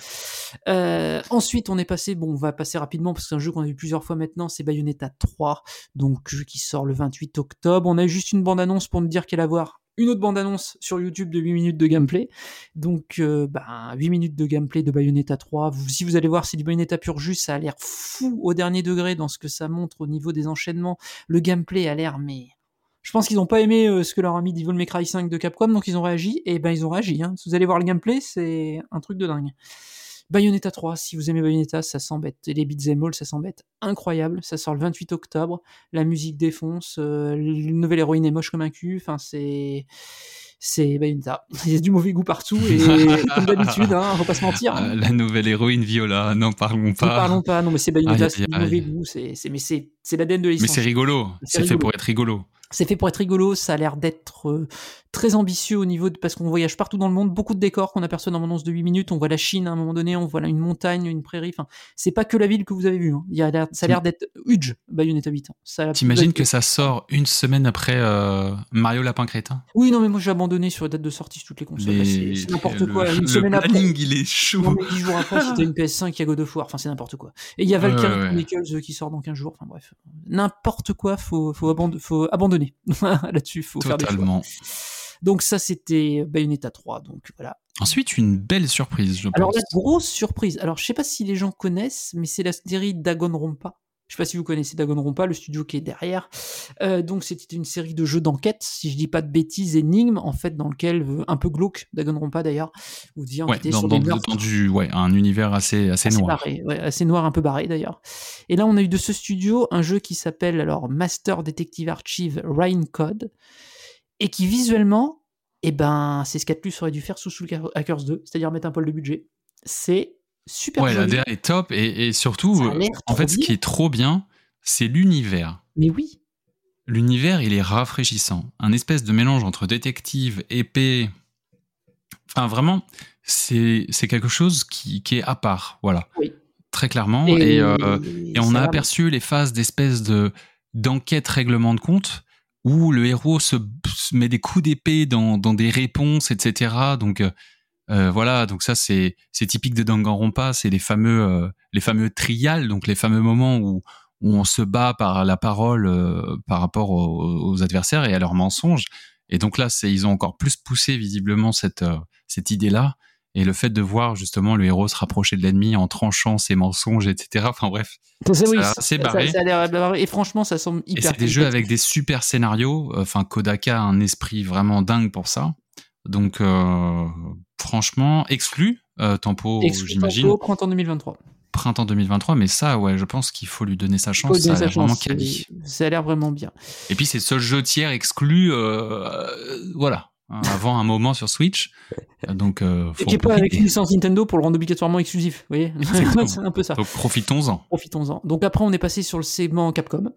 Euh, ensuite, on est passé, bon, on va passer rapidement parce que c'est un jeu qu'on a vu plusieurs fois maintenant, c'est Bayonetta 3, donc jeu qui sort le 28 octobre. On a juste une bande annonce pour nous dire qu'elle va avoir une autre bande annonce sur YouTube de 8 minutes de gameplay. Donc, euh, bah, 8 minutes de gameplay de Bayonetta 3. Vous- si vous allez voir, c'est du Bayonetta pur jus, ça a l'air fou au dernier degré dans ce que ça montre au niveau des enchaînements. Le gameplay a l'air, mais je pense qu'ils n'ont pas aimé euh, ce que leur a mis Devil May Cry 5 de Capcom, donc ils ont réagi, et ben ils ont réagi. Hein. Si vous allez voir le gameplay, c'est un truc de dingue. Bayonetta 3, si vous aimez Bayonetta, ça s'embête. Les beats all, ça s'embête. Incroyable, ça sort le 28 octobre, la musique défonce, euh, la nouvelle héroïne est moche comme un cul, enfin c'est... C'est Bayonetta. Il y a du mauvais goût partout, et comme d'habitude, hein, faut pas se mentir. hein. La nouvelle héroïne Viola, n'en parlons pas. parlons pas, non mais c'est Bayonetta, c'est du mauvais goût, c'est, mais c'est, c'est l'ADN de Mais l'essence. c'est rigolo. C'est fait pour être rigolo. C'est fait pour être rigolo, ça a l'air d'être euh, très ambitieux au niveau de parce qu'on voyage partout dans le monde, beaucoup de décors qu'on aperçoit dans l'annonce de 8 minutes, on voit la Chine à un moment donné, on voit une montagne, une prairie, enfin, c'est pas que la ville que vous avez vue, hein. Il a ça a l'air d'être huge, Bayonetta 8. hein. Ça a- T'imagines que ça sort une semaine après euh, Mario Lapin Crétin? Oui, non mais moi j'ai abandonné sur les dates de sortie sur toutes les consoles, là, c'est, n'importe le- quoi, une le semaine après. planning, il est chaud. Non, mais 10 jours après, si t'as une PS5, il y a God of War. Enfin, c'est n'importe quoi. Et il y a Valkyrie ouais, ouais. Chronicles euh, qui sort dans 15 jours. Enfin, bref. N'importe quoi, faut, faut abandonner. Là-dessus, faut faire des choix. Donc, ça, c'était Bayonetta 3. Donc, voilà. Ensuite, une belle surprise, je Alors, pense. la grosse surprise. Alors, je sais pas si les gens connaissent, mais c'est la série Danganronpa. Je sais pas si vous connaissez Danganronpa, le studio qui est derrière. Euh, donc, c'était une série de jeux d'enquête, si je dis pas de bêtises, énigmes, en fait, dans lequel, euh, un peu glauque, Danganronpa d'ailleurs, vous Ouais, enquêter dans, sur dans- des dans du, ouais, un univers assez, assez, assez noir. barré, ouais, assez noir, un peu barré d'ailleurs. Et là, on a eu de ce studio un jeu qui s'appelle alors Master Detective Archive Rhine Code et qui visuellement, eh ben, c'est ce qu'Atlus aurait dû faire sous Soul Hackers 2, c'est-à-dire mettre un poil de budget. C'est super Ouais, la. DA est top et, et surtout, euh, en fait, ce qui est trop bien, c'est l'univers. Mais oui, L'univers, il est rafraîchissant. Un espèce de mélange entre détective, épée. Enfin, vraiment, c'est quelque chose qui, qui est à part. Voilà. Oui. Très clairement. Et, euh, et on ça a aperçu les phases d'espèces de d'enquête règlement de compte où le héros se, se met des coups d'épée dans, dans des réponses, etc. Donc euh, euh, voilà, donc ça c'est c'est typique de Danganronpa, c'est les fameux euh, les fameux trials, donc les fameux moments où où on se bat par la parole euh, par rapport aux, aux adversaires et à leurs mensonges. Et donc là, c'est ils ont encore plus poussé visiblement cette euh, cette idée-là et le fait de voir justement le héros se rapprocher de l'ennemi en tranchant ses mensonges, etc. Enfin bref, ça, oui, ça- ça- barré. Et franchement, ça semble et hyper c'est des jeux avec des super scénarios. Enfin, Kodaka a un esprit vraiment dingue pour ça. Donc, euh, franchement, exclu, euh, Tempo, j'imagine, Tempo, printemps 2023. printemps 2023. Mais ça, ouais, je pense qu'il faut lui donner sa chance. donner Ça a l'air vraiment quali. Ça a l'air vraiment bien. Et puis, c'est le seul jeu tiers exclu, euh, euh, voilà, hein, avant un moment sur Switch. Donc, euh, faut Et qui pas avec une licence Nintendo pour le rendre obligatoirement exclusif. Vous voyez. C'est un peu ça. Donc, profitons-en. Profitons-en. Donc après, on est passé sur le segment Capcom.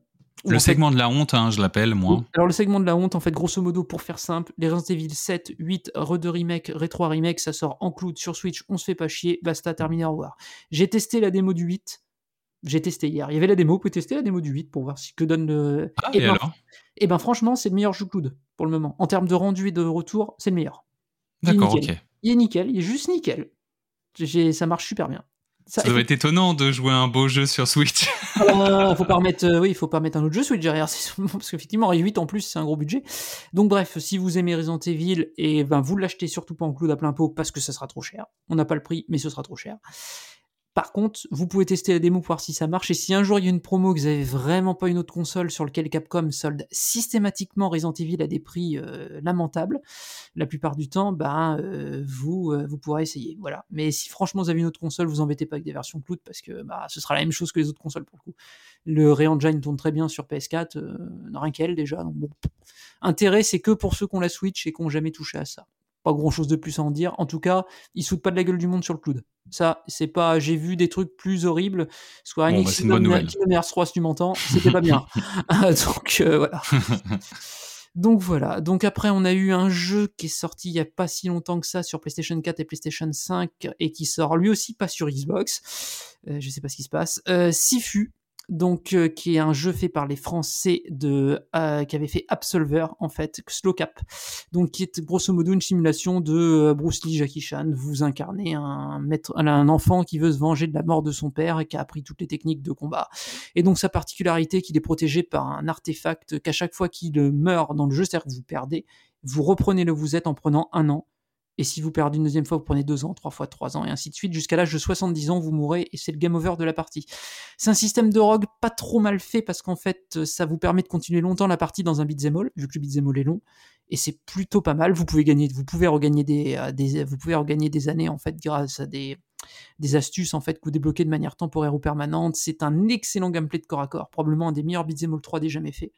Le fait, segment de la honte, hein, je l'appelle, moi. alors le segment de la honte, en fait, grosso modo, pour faire simple, les Resident Evil 7, 8, Re2 Remake, Re 3 Remake, ça sort en cloud sur Switch, on se fait pas chier, basta, terminé, au revoir. J'ai testé la démo du 8, j'ai testé hier. Il y avait la démo, vous pouvez tester la démo du 8 pour voir ce que donne le... Ah, et, et ben, alors et ben franchement, c'est le meilleur jeu cloud pour le moment. En termes de rendu et de retour, c'est le meilleur. D'accord, ok. Il est nickel, il est juste nickel. J'ai- Ça marche super bien. Ça, Ça doit être étonnant de jouer un beau jeu sur Switch. Euh, faut pas remettre, euh, oui, il faut pas mettre un autre jeu Switch derrière, parce qu'effectivement, Ray 8 en plus, c'est un gros budget. Donc bref, si vous aimez Resident Evil, et ben vous l'achetez surtout pas en cloud à plein pot parce que ça sera trop cher. On n'a pas le prix, mais ce sera trop cher. Par contre, vous pouvez tester la démo pour voir si ça marche. Et si un jour il y a une promo que vous avez vraiment pas une autre console sur lequel Capcom solde systématiquement Resident Evil à des prix euh, lamentables, la plupart du temps, ben euh, vous euh, vous pourrez essayer. Voilà. Mais si franchement vous avez une autre console, vous embêtez pas avec des versions cloud parce que bah, ce sera la même chose que les autres consoles pour le coup. Le Re-Engine tourne très bien sur PS4, euh, rien qu'elle déjà. Donc bon, intérêt c'est que pour ceux qui ont la Switch et qui ont jamais touché à ça. Pas grand chose de plus à en dire. En tout cas, ils sautent pas de la gueule du monde sur le cloud. Ça, c'est pas. J'ai vu des trucs plus horribles. Square Bon, bah, c'est une bonne nouvelle. Kingdom Hearts 3, si tu m'entends, c'était pas bien. Donc euh, voilà. Donc voilà. Donc après, on a eu un jeu qui est sorti il y a pas si longtemps que ça sur PlayStation 4 et PlayStation 5 et qui sort lui aussi pas sur Xbox. Euh, je sais pas ce qui se passe. Euh, Sifu. Donc, euh, qui est un jeu fait par les Français de, euh, qui avait fait Absolver, en fait, Slow Cap. Donc, qui est grosso modo une simulation de euh, Bruce Lee, Jackie Chan. Vous incarnez un maître, un enfant qui veut se venger de la mort de son père et qui a appris toutes les techniques de combat. Et donc, sa particularité, qu'il est protégé par un artefact qu'à chaque fois qu'il meurt dans le jeu, c'est-à-dire que vous perdez, vous reprenez le vous êtes en prenant un an. Et si vous perdez une deuxième fois, vous prenez deux ans, trois fois trois ans, et ainsi de suite. Jusqu'à l'âge de 70 ans, vous mourrez, et c'est le game over de la partie. C'est un système de rogue pas trop mal fait, parce qu'en fait, ça vous permet de continuer longtemps la partie dans un beat'em all, vu que le beat'em all est long. Et c'est plutôt pas mal. Vous pouvez gagner, vous pouvez regagner des, euh, des, vous pouvez regagner des années, en fait, grâce à des, des astuces, en fait, que vous débloquez de manière temporaire ou permanente. C'est un excellent gameplay de corps à corps. Probablement un des meilleurs beat'em all 3D jamais fait.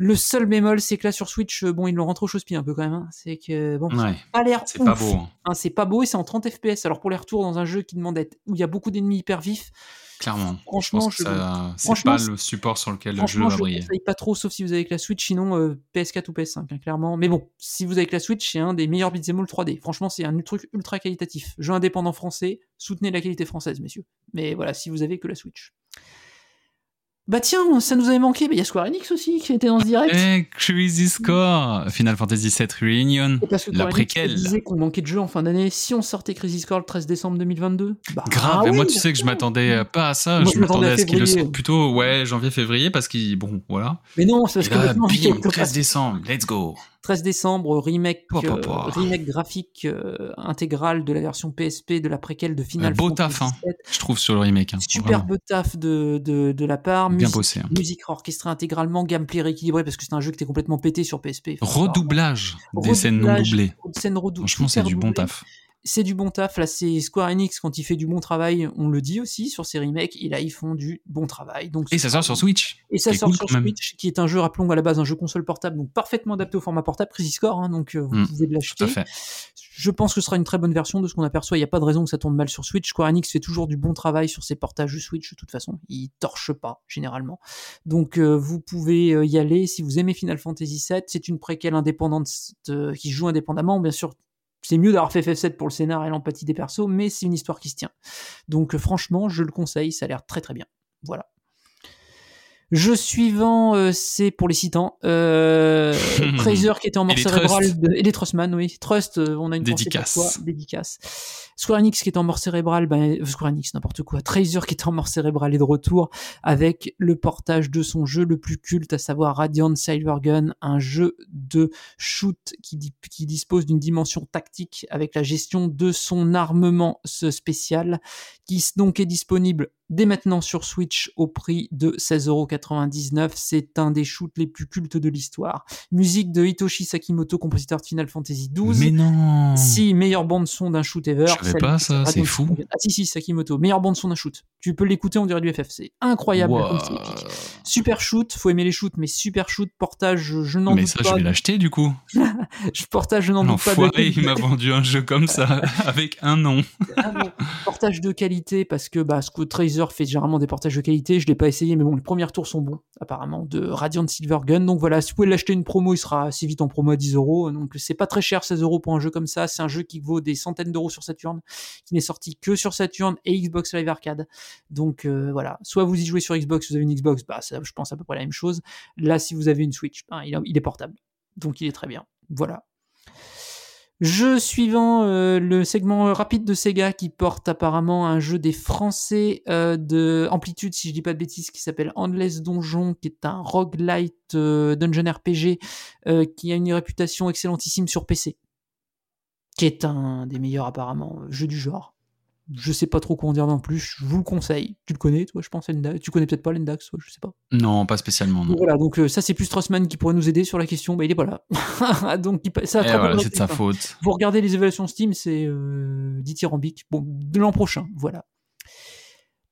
Le seul bémol, c'est que là sur Switch, euh, bon, ils l'ont rentré au chausse-pied un peu quand même. hein. C'est que bon, Ouais, pas l'air c'est pas beau. hein, Hein, c'est pas beau et c'est en 30 FPS. Alors pour les retours dans un jeu qui demande d'être où il y a beaucoup d'ennemis hyper vifs, Clairement. Franchement, je je- c'est pas le support sur lequel le jeu va je briller. conseille pas trop, sauf si vous avez que la Switch, sinon euh, PS4 ou PS5, hein, clairement. Mais bon, si vous avez que la Switch, c'est un des meilleurs beat'em all 3D. Franchement, c'est un truc ultra qualitatif. Jeu indépendant français, soutenez la qualité française, messieurs. Mais voilà, si vous avez que la Switch. Bah tiens, ça nous avait manqué. Mais il y a Square Enix aussi qui était dans ce direct. Eh, Crazy Score Final Fantasy VII Reunion Et parce que la préquelle. disait qu'on manquait de jeux en fin d'année. Si on sortait Crisis Core le 13 décembre 2022, bah Grave, et oui, moi tu sais que je m'attendais pas à ça, Moi, je je m'attendais à à ce qu'il le février. sorte plutôt ouais, janvier-février parce qu'il bon, voilà. Mais non, c'est parce Et que là, bim, Octobre 13 décembre, let's go. 13 décembre, remake, pouah, euh, remake graphique euh, intégral de la version PSP de la préquelle de Final Euh, beau Fantasy taf, hein. Je trouve sur le remake. Hein, vraiment. Superbe taf de, de, de la part. Bien musique, bossé. hein. musique orchestrée intégralement, gameplay rééquilibré parce que c'est un jeu qui était complètement pété sur PSP. Redoublage des scènes non doublées. savoir. Scène redou- Franchement, c'est est du bon taf. C'est du bon taf. Là, c'est Square Enix quand il fait du bon travail, on le dit aussi sur ses remakes. Et là, ils font du bon travail. Donc, Et ça sort sur Switch. Et ça sort cool, sur. Switch, qui est un jeu, rappelons à la base, un jeu console portable, donc parfaitement adapté au format portable, Crisis Core, hein, donc euh, vous Mm, pouvez l'acheter. Je pense que ce sera une très bonne version de ce qu'on aperçoit. Il n'y a pas de raison que ça tourne mal sur Switch. Square Enix fait toujours du bon travail sur ses portages de Switch, de toute façon. Ils torchent pas, généralement. Donc, euh, vous pouvez euh, y aller. Si vous aimez Final Fantasy VII, c'est une préquelle indépendante euh, qui joue indépendamment. Bien sûr, c'est mieux d'avoir fait FF7 pour le scénar et l'empathie des persos, mais c'est une histoire qui se tient. Donc, euh, franchement, je le conseille. Ça a l'air très très bien. Voilà. Jeu suivant, euh, c'est pour les citants. Euh, qui était en mort Et cérébrale. De- et les Trustman, oui. Trust, euh, on a une pensée Dédicace. pour toi. Dédicace. Square Enix qui était en mort cérébrale, ben, euh, Square Enix, n'importe quoi. Tracer qui était en mort cérébrale est de retour avec le portage de son jeu le plus culte, à savoir Radiant Silvergun, un jeu de shoot qui, di- qui dispose d'une dimension tactique avec la gestion de son armement spécial, qui donc est disponible dès maintenant sur Switch au prix de 16,99€. C'est un des shoots les plus cultes de l'histoire. Musique de Hitoshi Sakimoto, compositeur de Final Fantasy XII. Mais non Si, meilleure bande son d'un shoot ever. Je savais pas ça, c'est fou. Ah si, si, Sakimoto. Meilleure bande son d'un shoot. Tu peux l'écouter, on dirait du FF. C'est incroyable. Wow. comme c'est épique. Super shoot, faut aimer les shoots, mais super shoot, portage, je, n'en Mais doute ça, pas. je vais l'acheter du coup. Je portage, je n'en doute pas. de il m'a vendu un jeu comme ça, avec un nom. Ah non, portage de qualité parce que bah, ce que Tracer Fait généralement des portages de qualité. Je l'ai pas essayé, mais bon, les premiers tours sont bons, apparemment, de Radiant Silver Gun. Donc voilà, si vous pouvez l'acheter une promo, il sera assez vite en promo à 10 euros. Donc c'est pas très cher, 16 euros pour un jeu comme ça. C'est un jeu qui vaut des centaines d'euros sur Saturn, qui n'est sorti que sur Saturn et Xbox Live Arcade. Donc euh, voilà, soit vous y jouez sur Xbox, vous avez une Xbox, bah je pense à peu près la même chose. Là, si vous avez une Switch, ben, il est portable. Donc il est très bien. Voilà. Jeu suivant, euh, le segment rapide de Sega qui porte apparemment un jeu des Français euh, de Amplitude, si je dis pas de bêtises, qui s'appelle Endless Donjon, qui est un roguelite euh, dungeon RPG euh, qui a une réputation excellentissime sur PC, qui est un des meilleurs apparemment jeux du genre. Je sais pas trop quoi en dire non plus, je vous le conseille. Tu le connais, toi, je pense, Lendax Tu connais peut-être pas Lendax, toi, je sais pas. Non, pas spécialement. Non. Voilà, donc euh, ça c'est plus Strassman qui pourrait nous aider sur la question, bah il est pas là. donc il ça attrape voilà, c'est de sa faute. Vous regardez les évaluations Steam, c'est euh, dithyrambique. Bon, de l'an prochain, voilà.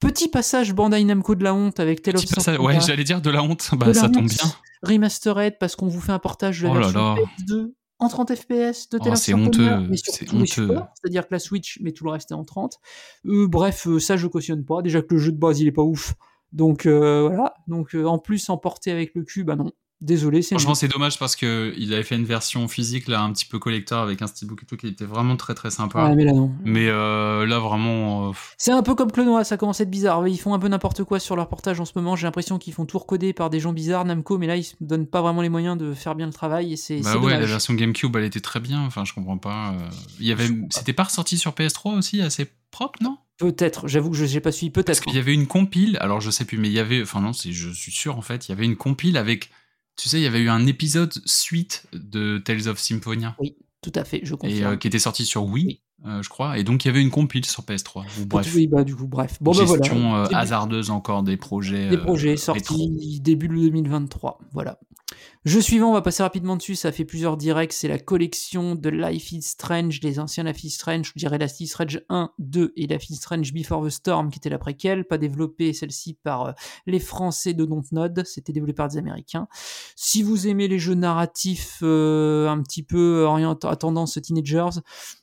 Petit passage Bandai Namco de la honte avec Tale of Petit passage- Ouais, j'allais dire de la honte. Bah, la ça tombe bien. Remastered parce qu'on vous fait un portage de la Oh version là. PS2 en 30 FPS de Oh, c'est honteux, c'est honteux. c'est-à-dire que la Switch, mais tout le reste est en 30. Euh, bref, euh, ça je cautionne pas. Déjà que le jeu de base il est pas ouf, donc euh, voilà. Donc euh, en plus emporté avec le cul, bah non. Désolé, c'est Franchement, c'est dommage parce que il avait fait une version physique là, un petit peu collector avec un steelbook et tout qui était vraiment très très sympa. Ouais, mais là non. Mais euh, là vraiment, euh, C'est un peu comme Clonoa, ça commence à être bizarre. Ils font un peu n'importe quoi sur leur portage en ce moment. J'ai l'impression qu'ils font tout recoder par des gens bizarres, Namco, mais là ils se donnent pas vraiment les moyens de faire bien le travail et c'est bah ouais, la version GameCube, elle était très bien. Enfin, je comprends pas. euh, Il y avait, c'était pas ressorti sur PS3 aussi, assez propre, non? Peut-être, j'avoue que je j'ai pas suivi, Parce peut-être. qu'il y avait une compile. Alors je sais plus, mais il y avait, enfin non, c'est, je suis sûr en fait, il y avait une compile avec, tu sais, il y avait eu un épisode suite de Tales of Symphonia Tout à fait, je et confirme. euh, qui était sorti sur Wii, Oui. euh, je crois. Et donc il y avait une compile sur PS3. Ou bref. Oui, bah du coup, bref. Bon, bah gestion voilà. euh, hasardeuse encore des projets. Des projets rétro. sortis début 2023. Voilà. Jeu suivant, on va passer rapidement dessus. Ça fait plusieurs directs. C'est la collection de Life is Strange, les anciens Life is Strange. Je dirais Life is Strange 1, 2 et Life is Strange Before the Storm, qui était la préquelle. Pas développée, celle-ci, par euh, les Français de Dontnod. C'était développé par des Américains. Si vous aimez les jeux narratifs euh, un petit peu à tendance teenagers,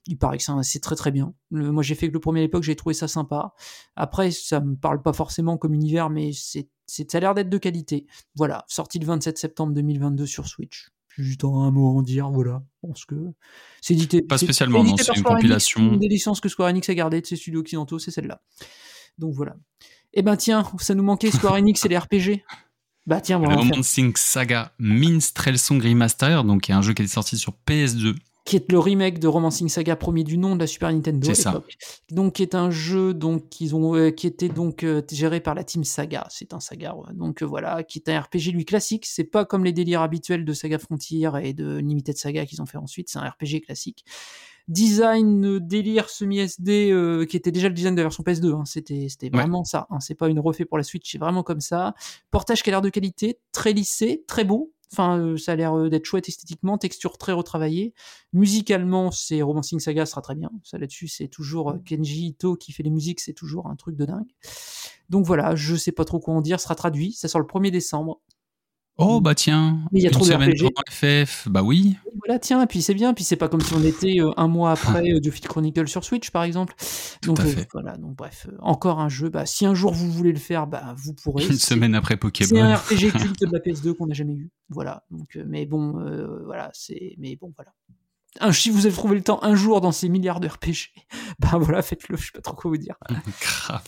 il paraît que c'est très très bien. Moi, j'ai fait que le premier à l'époque, j'ai trouvé ça sympa. Après, ça me parle pas forcément comme univers, mais c'est, ça a l'air d'être de qualité. Voilà, sorti le 27 septembre 2022 sur Switch. J'ai Juste un mot à en dire, voilà. Je pense que c'est édité. Pas c'est- spécialement, c'est non, c'est une Square Enix, compilation. Une des licences que Square Enix a gardées de ses studios occidentaux, c'est celle-là. Donc voilà. Eh ben tiens, ça nous manquait Square Enix et les RPG. Bah tiens, Le voilà. Romancing Saga Minstrel Song Remaster, donc qui est un jeu qui est sorti sur PS2. Qui est le remake de Romancing Saga premier du nom de la Super Nintendo à C'est ça. l'époque. Donc qui est un jeu donc qu'ils ont euh, qui était donc euh, géré par la team Saga, c'est un Saga ouais. donc euh, voilà, qui est un RPG lui classique, c'est pas comme les délires habituels de Saga Frontier et de Limited Saga qu'ils ont fait ensuite, c'est un RPG classique. Design délire semi-SD euh, qui était déjà le design de la version PS2, hein. c'était c'était Ouais. vraiment ça, hein. c'est pas une refait pour la Switch, c'est vraiment comme ça. Portage qui a l'air de qualité, très lissé, très beau. Enfin, euh, ça a l'air euh, d'être chouette esthétiquement, texture très retravaillée. Musicalement, c'est Romancing Saga sera très bien. Ça là-dessus, c'est toujours euh, Kenji Ito qui fait les musiques, c'est toujours un truc de dingue. Donc voilà, je sais pas trop quoi en dire, sera traduit. Ça sort le 1er décembre. Oh bah tiens, Mais il y a trop de RPG. FF, bah oui. Et voilà, tiens, et puis c'est bien, puis c'est pas comme si on était euh, un mois après euh, Geoffrey Chronicle sur Switch, par exemple. donc à euh, fait. voilà, donc bref, euh, encore un jeu. Bah, si un jour vous voulez le faire, bah vous pourrez. Une C'est- semaine après C'est Pokémon. un RPG culte de la PS2 qu'on n'a jamais eu. Voilà. Donc, mais bon, voilà, c'est, mais bon, voilà. Un, si vous avez trouvé le temps un jour dans ces milliards de RPG, bah voilà, faites-le. Je sais pas trop quoi vous dire. Grave.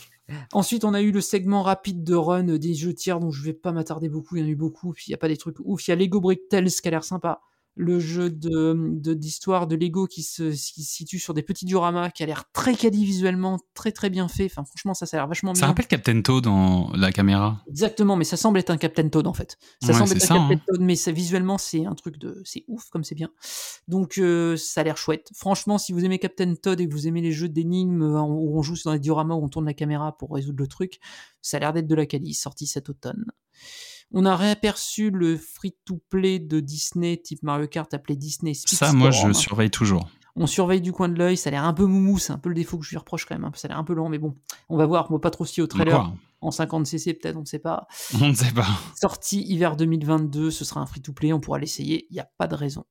Ensuite, on a eu le segment rapide de run des jeux tiers dont je vais pas m'attarder beaucoup. Il y en a eu beaucoup. Puis il y a pas des trucs ouf. Il y a Lego Brick Tales qui a l'air sympa. Le jeu de de- d'histoire de, Lego qui se, qui se situe sur des petits dioramas qui a l'air très quali visuellement, très très bien fait. Enfin, franchement, ça, ça a l'air vachement Ça bien. rappelle Captain Toad dans la caméra. Exactement, mais ça semble être un Captain Toad en fait. Ça Ouais, semble être ça, un Captain hein. Toad, mais ça, visuellement c'est un truc de, c'est ouf comme c'est bien. Donc euh, ça a l'air chouette. Franchement, si vous aimez Captain Toad et que vous aimez les jeux d'énigmes euh, où on joue dans les dioramas où on tourne la caméra pour résoudre le truc, ça a l'air d'être de la quali, sorti cet automne. On a réaperçu le free-to-play de Disney type Mario Kart appelé Disney Ça, moi, je surveille toujours. On surveille du coin de l'œil, ça a l'air un peu moumou, c'est un peu le défaut que je lui reproche quand même. hein. Ça a l'air un peu lent, mais bon, on va voir. On va pas trop fier au trailer. En 50cc peut-être, on ne sait pas. On ne sait pas. Sorti hiver 2022, ce sera un free-to-play, on pourra l'essayer, il n'y a pas de raison.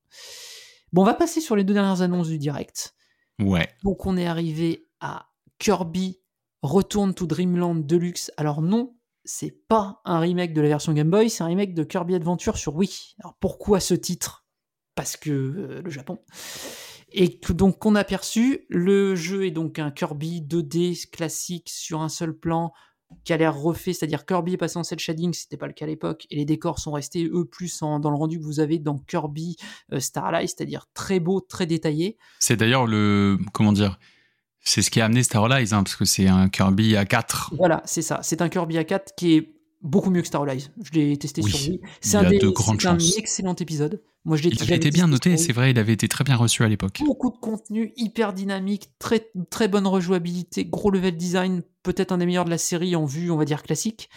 Bon, on va passer sur les deux dernières annonces du direct. Ouais. Donc on est arrivé à Kirby Return to Dreamland Deluxe. Alors non, c'est pas un remake de la version Game Boy, c'est un remake de Kirby Adventure sur Wii. Alors pourquoi ce titre? Parce que euh, le Japon. Et que- donc qu'on a perçu, le jeu est donc un Kirby 2D classique sur un seul plan qui a l'air refait, c'est-à-dire Kirby est passé en cel shading, c'était pas le cas à l'époque, et les décors sont restés eux plus dans le rendu que vous avez dans Kirby euh, Starlight, c'est-à-dire très beau, très détaillé. C'est d'ailleurs le. Comment dire C'est ce qui a amené Starlight, hein, parce que c'est un Kirby à 4. Voilà, c'est ça. C'est un Kirby A4 qui est beaucoup mieux que Starlight. Je l'ai testé Oui, sur il C'est un, des- un excellent épisode. Moi, je l'ai Il été bien noté, c'est vrai, il avait été très bien reçu à l'époque. Beaucoup de contenu, hyper dynamique, très, très bonne rejouabilité, gros level design, peut-être un des meilleurs de la série en vue, on va dire, classique.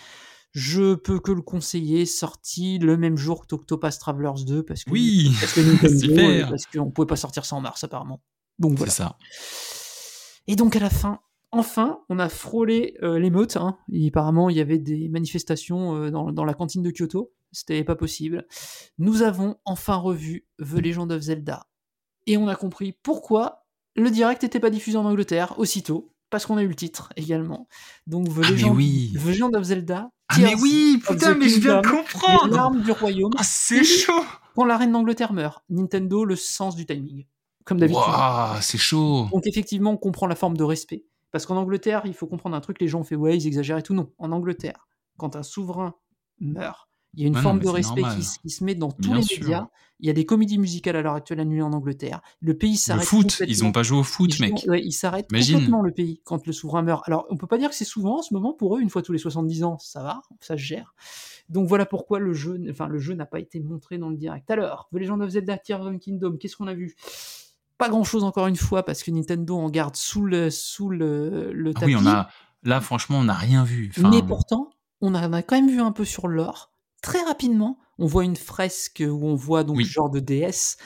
Je peux que le conseiller, sorti le même jour que Octopath Travelers 2, parce que, Oui, parce que Nintendo, super. euh, parce qu'on pouvait pas sortir ça en mars, apparemment. Donc voilà. c'est ça. Et donc à la fin, enfin, on a frôlé euh, l'émeute. Hein. Et apparemment, il y avait des manifestations euh, dans, dans la cantine de Kyoto. C'était pas possible. Nous avons enfin revu The Legend of Zelda. Et on a compris pourquoi le direct n'était pas diffusé en Angleterre aussitôt. Parce qu'on a eu le titre également. Donc The, Ah, Legend, oui. The Legend of Zelda. Ah, mais oui, putain, mais je viens de comprendre. larmes du royaume. Ah, c'est chaud. Quand la reine d'Angleterre meurt, Nintendo, le sens du timing. Comme d'habitude. C'est chaud. Donc effectivement, on comprend la forme de respect. Parce qu'en Angleterre, il faut comprendre un truc, les gens ont fait ouais, ils exagèrent et tout. Non, en Angleterre, quand un souverain meurt, il y a une forme de respect qui, se- qui se met dans tous Bien les sûr. médias. Il y a des comédies musicales à l'heure actuelle annulées en Angleterre. Le pays Le s'arrête. foot, complètement. ils ont pas joué au foot, Ils mec. jouent- ouais, il s'arrête Imagine. complètement le pays quand le souverain meurt. Alors, on peut pas dire que c'est souvent en ce moment pour eux, une fois tous les 70 ans, ça va, ça se gère. Donc voilà pourquoi le jeu, enfin le jeu n'a pas été montré dans le direct. Alors, The Legend of Zelda Tears of Kingdom, qu'est-ce qu'on a vu? Pas grand chose encore une fois parce que Nintendo en garde sous le sous le, le Ah tapis. oui, on a. Là, franchement, on n'a rien vu. Enfin, Mais pourtant, on en a quand même vu un peu sur l'or. Très rapidement, on voit une fresque où on voit donc Oui. genre de déesse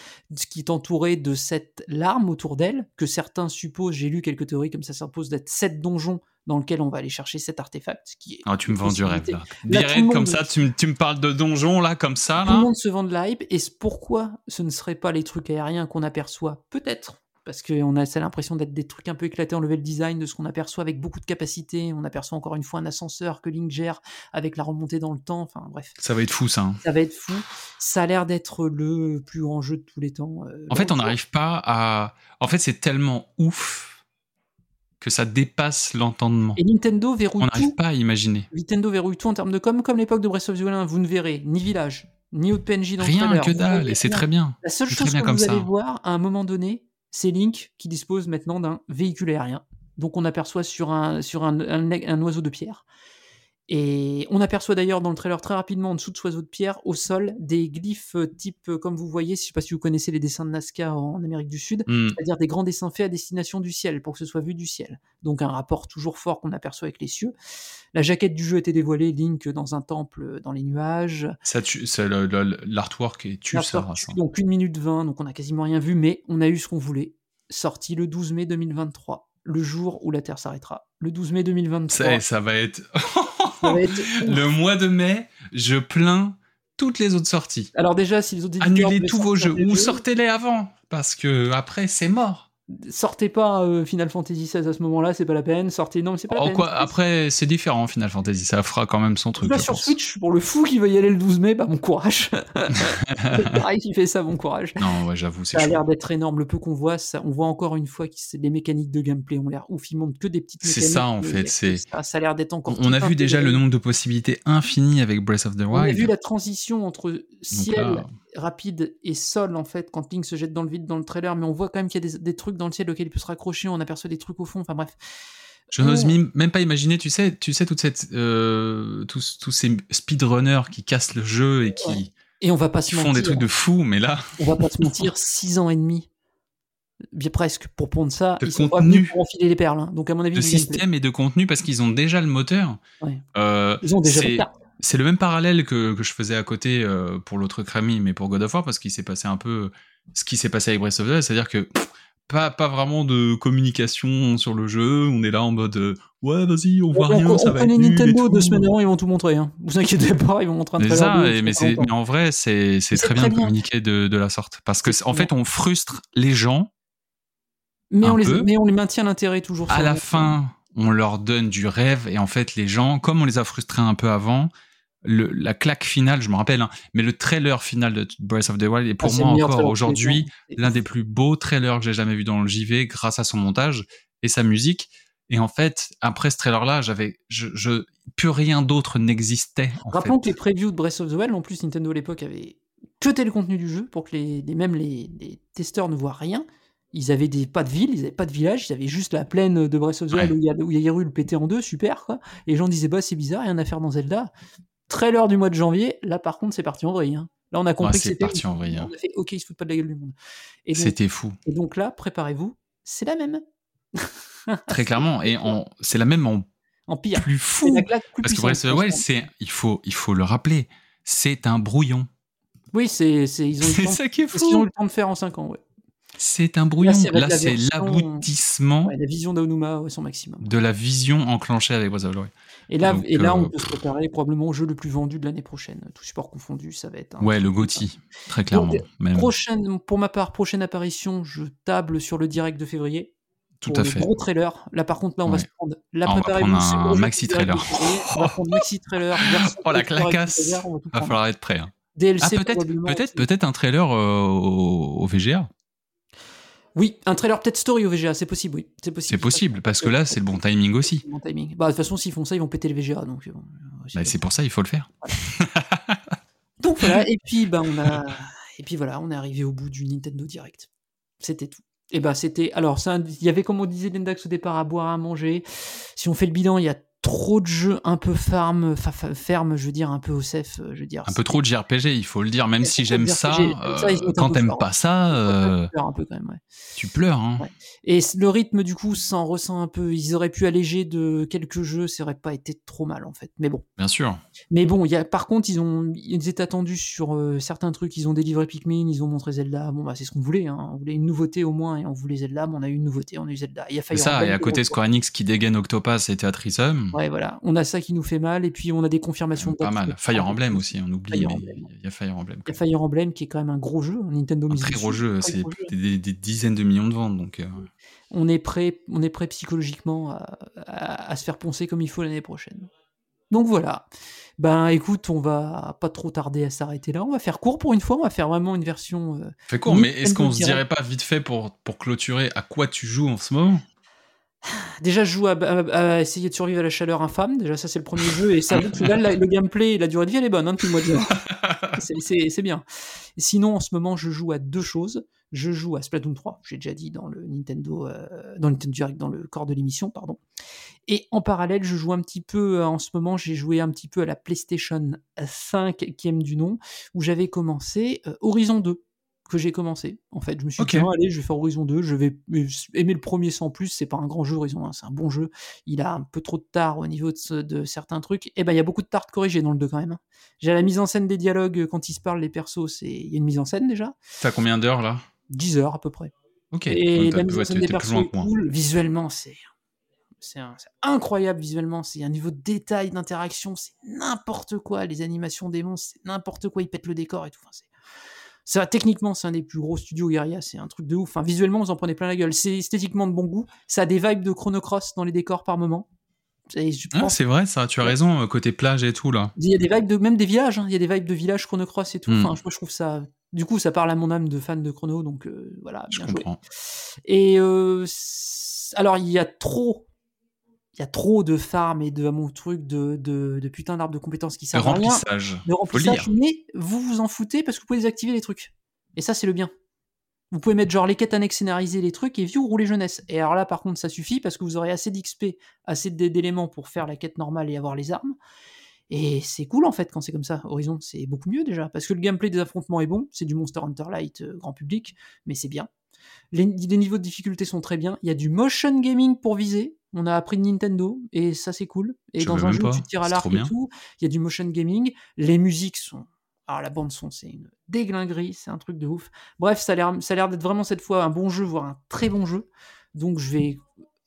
qui est entourée de sept larmes autour d'elle, que certains supposent, j'ai lu quelques théories comme ça s'impose d'être sept donjons dans lesquels on va aller chercher cet artefact. Qui est Ah, tu me vends du rêve, là. Là, monde- comme ça, tu, me- tu me parles de donjon, là, comme ça, Tout le monde se vend de la hype, et pourquoi ce ne serait pas les trucs aériens qu'on aperçoit Peut-être, parce qu'on a l'impression d'être des trucs un peu éclatés en level design, de ce qu'on aperçoit avec beaucoup de capacité. On aperçoit encore une fois un ascenseur que Link gère avec la remontée dans le temps. Enfin bref, Ça va être fou, ça. hein. ça va être fou. Ça a l'air d'être le plus grand jeu de tous les temps. euh, En fait, on n'arrive pas à. En fait, c'est tellement ouf que ça dépasse l'entendement. Et Nintendo verrouille On n'arrive pas à imaginer. Nintendo verrouille tout en termes de com, comme l'époque de Breath of the Wild. Vous ne verrez ni village, ni autre PNJ dans le Rien trailer. que dalle, et c'est très bien. La seule chose bien que comme vous allez voir à un moment donné, c'est Link qui dispose maintenant d'un véhicule aérien. Donc on aperçoit sur un, sur un, un- un oiseau de pierre. Et on aperçoit d'ailleurs dans le trailer très rapidement en dessous de ce oiseau de pierre, au sol, des glyphes euh, type, euh, comme vous voyez, je ne sais pas si vous connaissez les dessins de Nazca en Amérique du Sud, Hmm. c'est-à-dire des grands dessins faits à destination du ciel, pour que ce soit vu du ciel. Donc un rapport toujours fort qu'on aperçoit avec les cieux. La jaquette du jeu était dévoilée, Link dans un temple euh, dans les nuages. Ça tue, c'est l'artwork est tue ça. Donc 1 minute 20, donc on a quasiment rien vu, mais on a eu ce qu'on voulait. Sorti le 12 mai 2023, le jour où la Terre s'arrêtera. Le 12 mai 2023. Ça, ça va être. le mois de mai, je plains toutes les autres sorties. Alors déjà, si les autres Annulez tous vos jeux ou sortez-les avant parce que après c'est mort. Sortez pas euh, Final Fantasy XVI à ce moment-là, c'est pas la peine. Sortez, non, mais c'est pas la Oh, peine. quoi, après c'est différent Final Fantasy, ça fera quand même son truc. Là, sur pense. Switch, pour le fou qui va y aller le 12 mai, bah bon courage. Pareil qui fait ça, bon courage. Non, ouais, j'avoue, c'est Ça a l'air d'être énorme. Le peu qu'on voit, ça, on voit encore une fois que les mécaniques de gameplay ont l'air ouf. Ils montrent que des petites C'est ça, en fait, c'est- Ça, ça a l'air d'être encore. On a vu déjà le nombre de possibilités infinies avec Breath of the On a Wild. vu la transition entre ciel là- rapide et sol, en fait, quand Link se jette dans le vide dans le trailer, mais on voit quand même qu'il y a des, des trucs dans le ciel auxquels il peut se raccrocher, on aperçoit des trucs au fond, enfin bref. Je n'ose même pas imaginer, tu sais, tu sais toute cette, euh, tous, tous ces speedrunners qui cassent le jeu et qui, Ouais. Et on va pas se font mentir, des trucs de fou, mais là, on va pas se mentir, 6 ans et demi, bien presque, pour pondre ça, De ils sont contenu. venus pour enfiler les perles. hein. Donc à mon avis, de système et de contenu parce qu'ils ont déjà le moteur. Ouais. Euh, ils ont déjà le. C'est le même parallèle que, que je faisais à côté euh, pour l'autre Crémy, mais pour God of War, parce qu'il s'est passé un peu ce qui s'est passé avec Breath of the Wild, c'est-à-dire que pff, pas, pas vraiment de communication sur le jeu, on est là en mode euh, ouais, vas-y, on voit on, rien, on ça va connaît être Nintendo deux semaines avant, ils vont tout montrer. Hein. Vous inquiétez pas, ils vont montrer un trailer ça, et- mais, de c'est- 40 mais ans. en vrai, c'est très bien de communiquer de, de la sorte. Parce que, en fait, on frustre les gens mais, on les, mais on les maintient l'intérêt toujours. à la fin. on leur donne du rêve et en fait les gens, comme on les a frustrés un peu avant, le, la claque finale, je me rappelle, hein, mais le trailer final de Breath of the Wild est pour Ah, moi encore aujourd'hui l'un des plus beaux trailers que j'ai jamais vu dans le JV grâce à son montage et sa musique. Et en fait, après ce trailer-là, j'avais, je, je, plus rien d'autre n'existait. Rappelons que les previews de Breath of the Wild, en plus, Nintendo à l'époque avait cuté le contenu du jeu pour que les, les- même les, les testeurs ne voient rien. Ils avaient des, pas de ville, ils avaient pas de village, ils avaient juste la plaine de Breath of the Wild Ouais. où il y a, où il y a Hyrule pété en deux, super quoi. Et les gens disaient, bah c'est bizarre, rien à faire dans Zelda. Trailer du mois de janvier, là par contre c'est parti en vrille. hein. Là on a compris Ouais, que c'est c'était. parti en vrille, hein. On a fait, ok, ils se foutent pas de la gueule du monde. C'était fou, et donc là, préparez-vous, c'est la même. très clairement. Et en- c'est la même en En pire. plus fou. la claque plus Parce que Breath of the Wild, franchement. c'est, il faut, il faut le rappeler, c'est un brouillon. Oui, c'est, c'est, ils ont eu le C'est temps- ça qui est c'est ce qu'ils ont eu fou. le temps de faire en 5 ans, ouais. C'est un brouillon. Là, la c'est l'aboutissement Ouais, la vision d'Aonuma, son maximum. de la vision enclenchée avec Breath of Wild. Et là, Donc, et là euh, on peut se préparer probablement au jeu le plus vendu de l'année prochaine. Tout support confondu, ça va être. un Ouais, le Gotti, très clairement. Donc, Même. Prochaine, pour ma part, prochaine apparition, je table sur le direct de février. Tout à fait. Gros trailer. Là, par contre, là, on va se prendre. Là, Ah, on va prendre un maxi trailer. février. On va prendre maxi trailer. Oh, la clacasse. on va falloir être prêt. hein. DLC Ah, peut-être, peut-être, peut-être un trailer euh, au, au VGA. Oui, un trailer peut-être story au VGA, c'est possible, oui. C'est possible. C'est possible, parce que là, c'est le bon timing aussi. Bon timing. Bah, de toute façon, s'ils font ça, ils vont péter le VGA. Donc, euh, c'est Bah, c'est pour ça, il faut le faire. Donc voilà, et puis bah on a et puis voilà, on est arrivé au bout du Nintendo Direct. C'était tout. Et bah c'était alors un- il y avait comme on disait Lendax au départ à boire à manger. Si on fait le bilan, il y a trop de jeux un peu fa- ferme, je veux dire un peu OSEF, euh, je veux dire. Un peu trop de JRPG, il faut le dire, même si j'aime ça, euh, ça, quand t'aimes fort. pas ça, euh, un peu quand même, ouais. tu pleures. Hein. Ouais. Et le rythme du coup s'en ressent un peu. Ils auraient pu alléger de quelques jeux, ça aurait pas été trop mal en fait. Mais bon. Bien sûr. Mais bon, y a, par contre, ils ont, ils étaient attendus sur euh, certains trucs. Ils ont délivré Pikmin, ils ont montré Zelda. Bon, bah, c'est ce qu'on voulait. Hein. On voulait une nouveauté au moins, et on voulait Zelda. Mais on a eu une nouveauté, on a eu Zelda. Il y a Fire ça, et à côté Square Enix qui dégaine Octopass et Theatrhythm, Ouais, voilà. On a ça qui nous fait mal, et puis on a des confirmations. pas mal. Fire Emblem aussi, on oublie, Fire mais Emblem. il y a Fire Emblem. Il y a Fire Emblem qui est quand même un gros jeu. Nintendo Un très gros jeu, c'est des, des dizaines de millions de ventes, donc euh, On est prêt, on est prêt psychologiquement à, à- à se faire poncer comme il faut l'année prochaine. Donc voilà. Ben écoute, on va pas trop tarder à s'arrêter là. On va faire court pour une fois. On va faire vraiment une version. euh, fait court. Mais est-ce qu'on se dirait pas vite fait pour, pour clôturer à quoi tu joues en ce moment? Déjà, je joue à, à- à essayer de survivre à la chaleur infâme. Déjà, ça, c'est le premier jeu. Et ça, là, la- le gameplay, la durée de vie, elle est bonne hein, depuis le mois de juin. C'est bien. Sinon, en ce moment, je joue à deux choses. Je joue à Splatoon 3, j'ai déjà dit dans le Nintendo, euh, dans le Nintendo Direct, dans le corps de l'émission, pardon. Et en parallèle, je joue un petit peu, euh, en ce moment, j'ai joué un petit peu à la PlayStation 5, qui aime du nom, où j'avais commencé euh, Horizon 2 que j'ai commencé. En fait, je me suis dit, tiens, allez, je vais faire Horizon 2, je vais aimer le premier sans plus, c'est pas un grand jeu Horizon 1, c'est un bon jeu. Il a un peu trop de tard au niveau de, ce- de certains trucs. Et ben, il y a beaucoup de tard corrigées dans le 2 quand même. hein. J'ai la mise en scène des dialogues euh, quand ils se parlent, les persos, c'est il y a une mise en scène déjà. T'as combien d'heures là? 10 heures à peu près. Ok. Et donc la mise en scène des persos est cool. Visuellement, c'est c'est incroyable visuellement. C'est un niveau de détail, d'interaction, c'est n'importe quoi. Les animations des monstres, c'est n'importe quoi. Ils pètent le décor et tout. Enfin, ça, techniquement, c'est un des plus gros studios Guerrilla, c'est un truc de ouf. Enfin, visuellement, vous en prenez plein la gueule. C'est esthétiquement de bon goût. Ça a des vibes de Chrono Cross dans les décors par moment. Je Ah, c'est vrai, ça, tu as raison, euh, côté plage et tout là. il y a des vibes de même des villages, hein. il y a des vibes de villages Chrono Cross et tout. Hmm. Enfin, je- je trouve ça. Du coup, ça parle à mon âme de fan de Chrono, donc euh, voilà, Je bien joué. comprends. Et euh, alors il y a trop, il y a trop de farm et de mon truc de, de, de putain d'arbres de compétences qui servent à rien. remplissage. De remplissage, mais vous vous en foutez parce que vous pouvez désactiver les trucs. Et ça, c'est le bien. Vous pouvez mettre genre les quêtes annexes scénarisées, les trucs, et view rouler jeunesse. Et alors là, par contre, ça suffit parce que vous aurez assez d'XP, assez d'éléments pour faire la quête normale et avoir les armes. Et c'est cool en fait quand c'est comme ça. Horizon, c'est beaucoup mieux déjà. Parce que le gameplay des affrontements est bon. C'est du Monster Hunter Light euh, grand public, mais c'est bien. Les, les niveaux de difficulté sont très bien. Il y a du motion gaming pour viser. On a appris de Nintendo et ça c'est cool. Et Je dans un jeu où pas. tu tires à l'arc et tout, il y a du motion gaming. Les musiques sont. Alors la bande son, c'est une déglinguerie, c'est un truc de ouf. Bref, ça a l'air, d'être vraiment cette fois un bon jeu, voire un très bon jeu. Donc je vais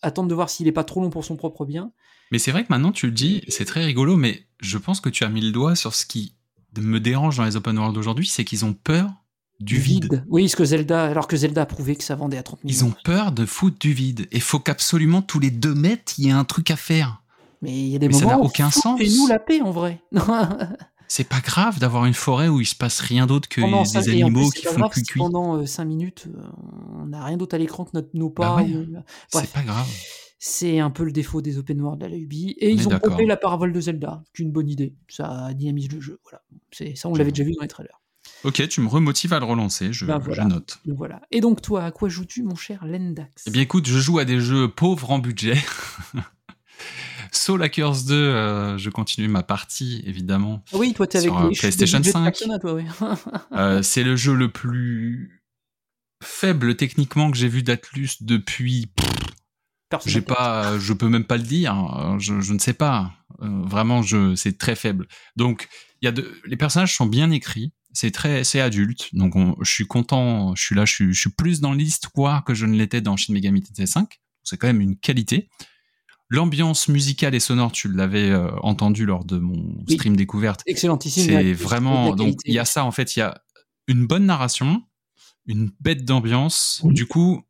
attendre de voir s'il est pas trop long pour son propre bien. Mais c'est vrai que maintenant tu le dis, c'est très rigolo, mais je pense que tu as mis le doigt sur ce qui me dérange dans les open world aujourd'hui, c'est qu'ils ont peur du vide. Oui, ce que Zelda, alors que Zelda a prouvé que ça vendait à 30 millions. Ils ont peur de foutre du vide. Et faut qu'absolument tous les deux mètres, il y ait un truc à faire. Mais il y a des Mais ça moments n'a où aucun sens. Et nous la paix en vrai. C'est pas grave d'avoir une forêt où il se passe rien d'autre que Pendant des animaux plus, qui pas font si cuicui. Pendant 5 minutes, euh, on n'a rien d'autre à l'écran que notre, nos pas. Bah ouais. ou- C'est pas grave. c'est un peu le défaut des open world à la Ubi. Et On ils ont pompé la parabole de Zelda, qui est une bonne idée. Ça dynamise le jeu. Voilà. C'est ça, on l'avait déjà vu dans les trailers. Ok, tu me remotives à le relancer, je, Ben voilà. je note. Voilà. Et donc toi, à quoi joues-tu, mon cher Lendax? Eh bien écoute, je joue à des jeux pauvres en budget. Soul Hackers 2, euh, je continue ma partie, évidemment. Ah Oui, toi, t'es avec sur, euh, les PlayStation budget de 5. Persona, toi, oui. Euh, c'est le jeu le plus faible techniquement que j'ai vu d'Atlus depuis. J'ai 4. pas, je peux même pas le dire. euh, Je, je ne sais pas. Euh, vraiment, je, c'est très faible. Donc, il y a de, les personnages sont bien écrits. C'est très, c'est adulte. Donc, on- je suis content. Je suis là. Je suis, je suis plus dans l'histoire que je ne l'étais dans Shin Megami Tensei 5. C'est quand même une qualité. L'ambiance musicale et sonore, tu l'avais euh, entendu lors de mon Oui. stream découverte. Excellentissime. C'est vraiment donc il y a ça en fait, il y a une bonne narration, une bête d'ambiance. Du coup,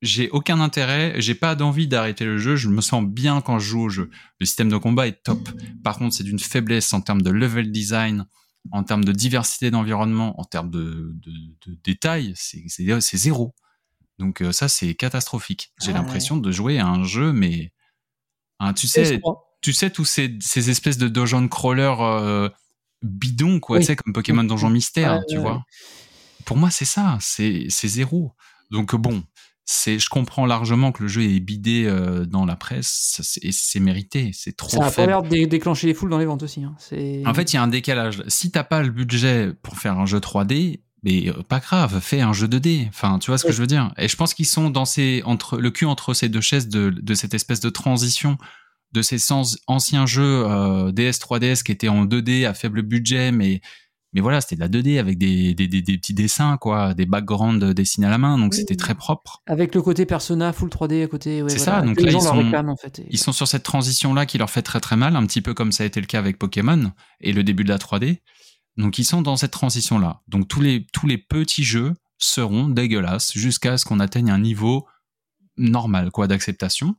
j'ai aucun intérêt, j'ai pas d'envie d'arrêter le jeu, je me sens bien quand je joue au jeu. Le système de combat est top. Par contre, c'est d'une faiblesse en termes de level design, en termes de diversité d'environnement, en termes de, de, de détails, c'est zéro. Donc euh, ça, c'est catastrophique. J'ai Ah l'impression de jouer à un jeu, mais hein, tu sais, PS3. tu sais tous ces, ces espèces de dungeon crawler euh, bidons quoi Oui. tu sais comme Pokémon Donjon Mystère Ouais, tu ouais, vois pour moi c'est ça c'est c'est zéro donc bon c'est je comprends largement que le jeu est bidé euh, dans la presse ça, et c'est mérité c'est trop Ça a pas l'air de dé- déclencher les foules dans les ventes aussi. hein. En fait il y a un décalage si t'as pas le budget pour faire un jeu 3D mais euh, pas grave, fais un jeu 2D. Enfin, tu vois ce que je veux dire? Et je pense qu'ils sont dans ces entre le cul entre ces deux chaises de, de cette espèce de transition de ces anciens jeux euh, DS 3DS qui étaient en 2D à faible budget, mais mais voilà, c'était de la 2D avec des, des, des, des petits dessins, quoi, des backgrounds dessinés à la main, donc Oui. c'était très propre. Avec le côté Persona full 3D à côté. ouais, C'est voilà. ça, donc les là, gens ils sont- réclament en fait. et- Ils sont sur cette transition-là qui leur fait très très mal, un petit peu comme ça a été le cas avec Pokémon et le début de la 3D. Donc ils sont dans cette transition-là. Donc tous les, tous les petits jeux seront dégueulasses jusqu'à ce qu'on atteigne un niveau normal quoi d'acceptation.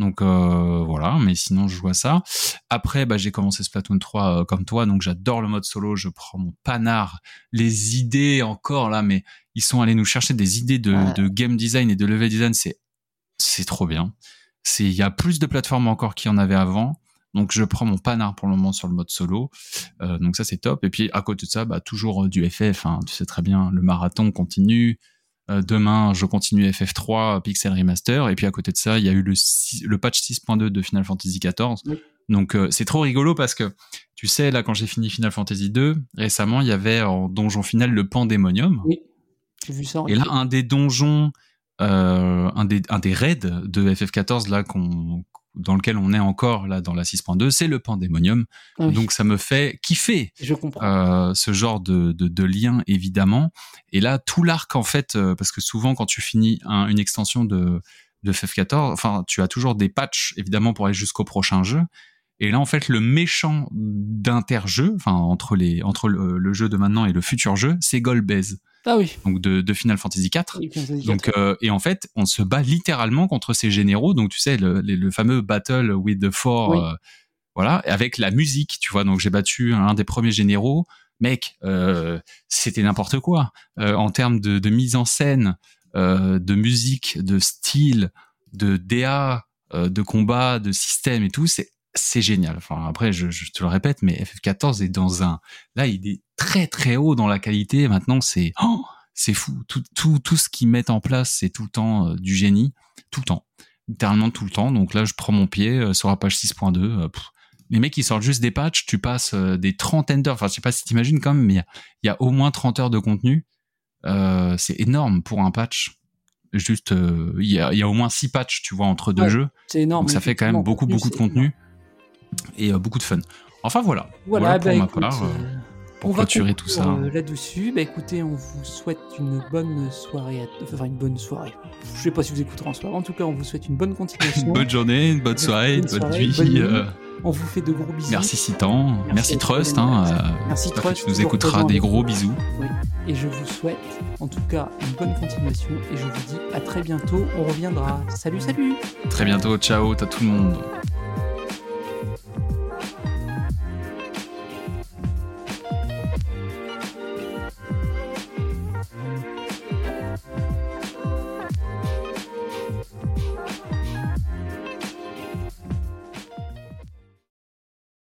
Donc euh, voilà, mais sinon je joue à ça. Après, bah, j'ai commencé Splatoon 3 euh, comme toi, donc j'adore le mode solo, je prends mon panard, les idées encore là, mais ils sont allés nous chercher des idées de, Ouais. de game design et de level design, c'est c'est trop bien. C'est il y a plus de plateformes encore qu'il y en avait avant. Donc je prends mon panard pour le moment sur le mode solo. Euh, donc ça c'est top. Et puis à côté de ça, bah, toujours du FF. hein. Tu sais très bien, le marathon continue. Euh, demain, je continue FF3 Pixel Remaster. Et puis à côté de ça, il y a eu le, patch 6.2 de Final Fantasy XIV. Oui. Donc euh, c'est trop rigolo parce que tu sais là quand j'ai fini Final Fantasy 2 récemment, il y avait en donjon final le Pandémonium. Oui, j'ai vu ça. Et là, un des donjons, euh, un, des, un des raids de FF14 là qu'on dans lequel on est encore là dans la 6.2, c'est le Pandémonium. Ah oui, Donc ça me fait kiffer je comprends. euh, ce genre de, de, de lien évidemment. Et là, tout l'arc en fait, euh, parce que souvent quand tu finis un- une extension de, de FF14, enfin tu as toujours des patchs évidemment pour aller jusqu'au prochain jeu. Et là en fait, le méchant d'interjeu, enfin entre les entre le, le jeu de maintenant et le futur jeu, c'est Golbez, Ah oui. donc de, de Final Fantasy IV. Oui, Donc, euh, et en fait, on se bat littéralement contre ces généraux. Donc, tu sais, le, le- le fameux Battle with the Four, Oui. euh, voilà, avec la musique, tu vois. Donc, j'ai battu un des premiers généraux. Mec, euh, c'était n'importe quoi. Euh, en termes de, de mise en scène, euh, de musique, de style, de DA, euh, de combat, de système et tout, c'est c'est génial. Enfin, après, je, je te le répète, mais FF14 est dans un... Là, il est très, très haut dans la qualité. Maintenant, c'est... oh, c'est fou. Tout, tout, tout ce qu'ils mettent en place, c'est tout le temps euh, du génie. Tout le temps. Littéralement tout le temps. Donc là, je prends mon pied euh, sur la page 6.2. euh, les mecs, ils sortent juste des patchs. Tu passes euh, des trentaines d'heures. Enfin, je sais pas si t'imagines quand même, mais il y a- il y, a au moins 30 heures de contenu. Euh, c'est énorme pour un patch. Juste, euh, il y, a, y a au moins 6 patchs, tu vois, entre deux Ouais, jeux. C'est énorme. Donc ça fait quand même beaucoup, beaucoup de contenu. Et euh, beaucoup de fun. Enfin voilà. Voilà, pour bah, ma écoute, part. euh, euh, pour on va clôturer tout conclure, ça. Là-dessus, bah écoutez, on vous souhaite une bonne soirée, à- enfin une bonne soirée. Je sais pas si vous écouterez en soirée. En tout cas, on vous souhaite une bonne continuation. Une bonne journée, une bonne soirée, une Bonne soirée, nuit. On vous fait de gros bisous. merci Citan, Merci Trust. Hein, euh, Merci Trust, tu nous écouteras des gros bisous. et je vous souhaite en tout cas une bonne continuation et je vous dis à très bientôt. On reviendra. Salut, salut Très bientôt, ciao à tout le monde.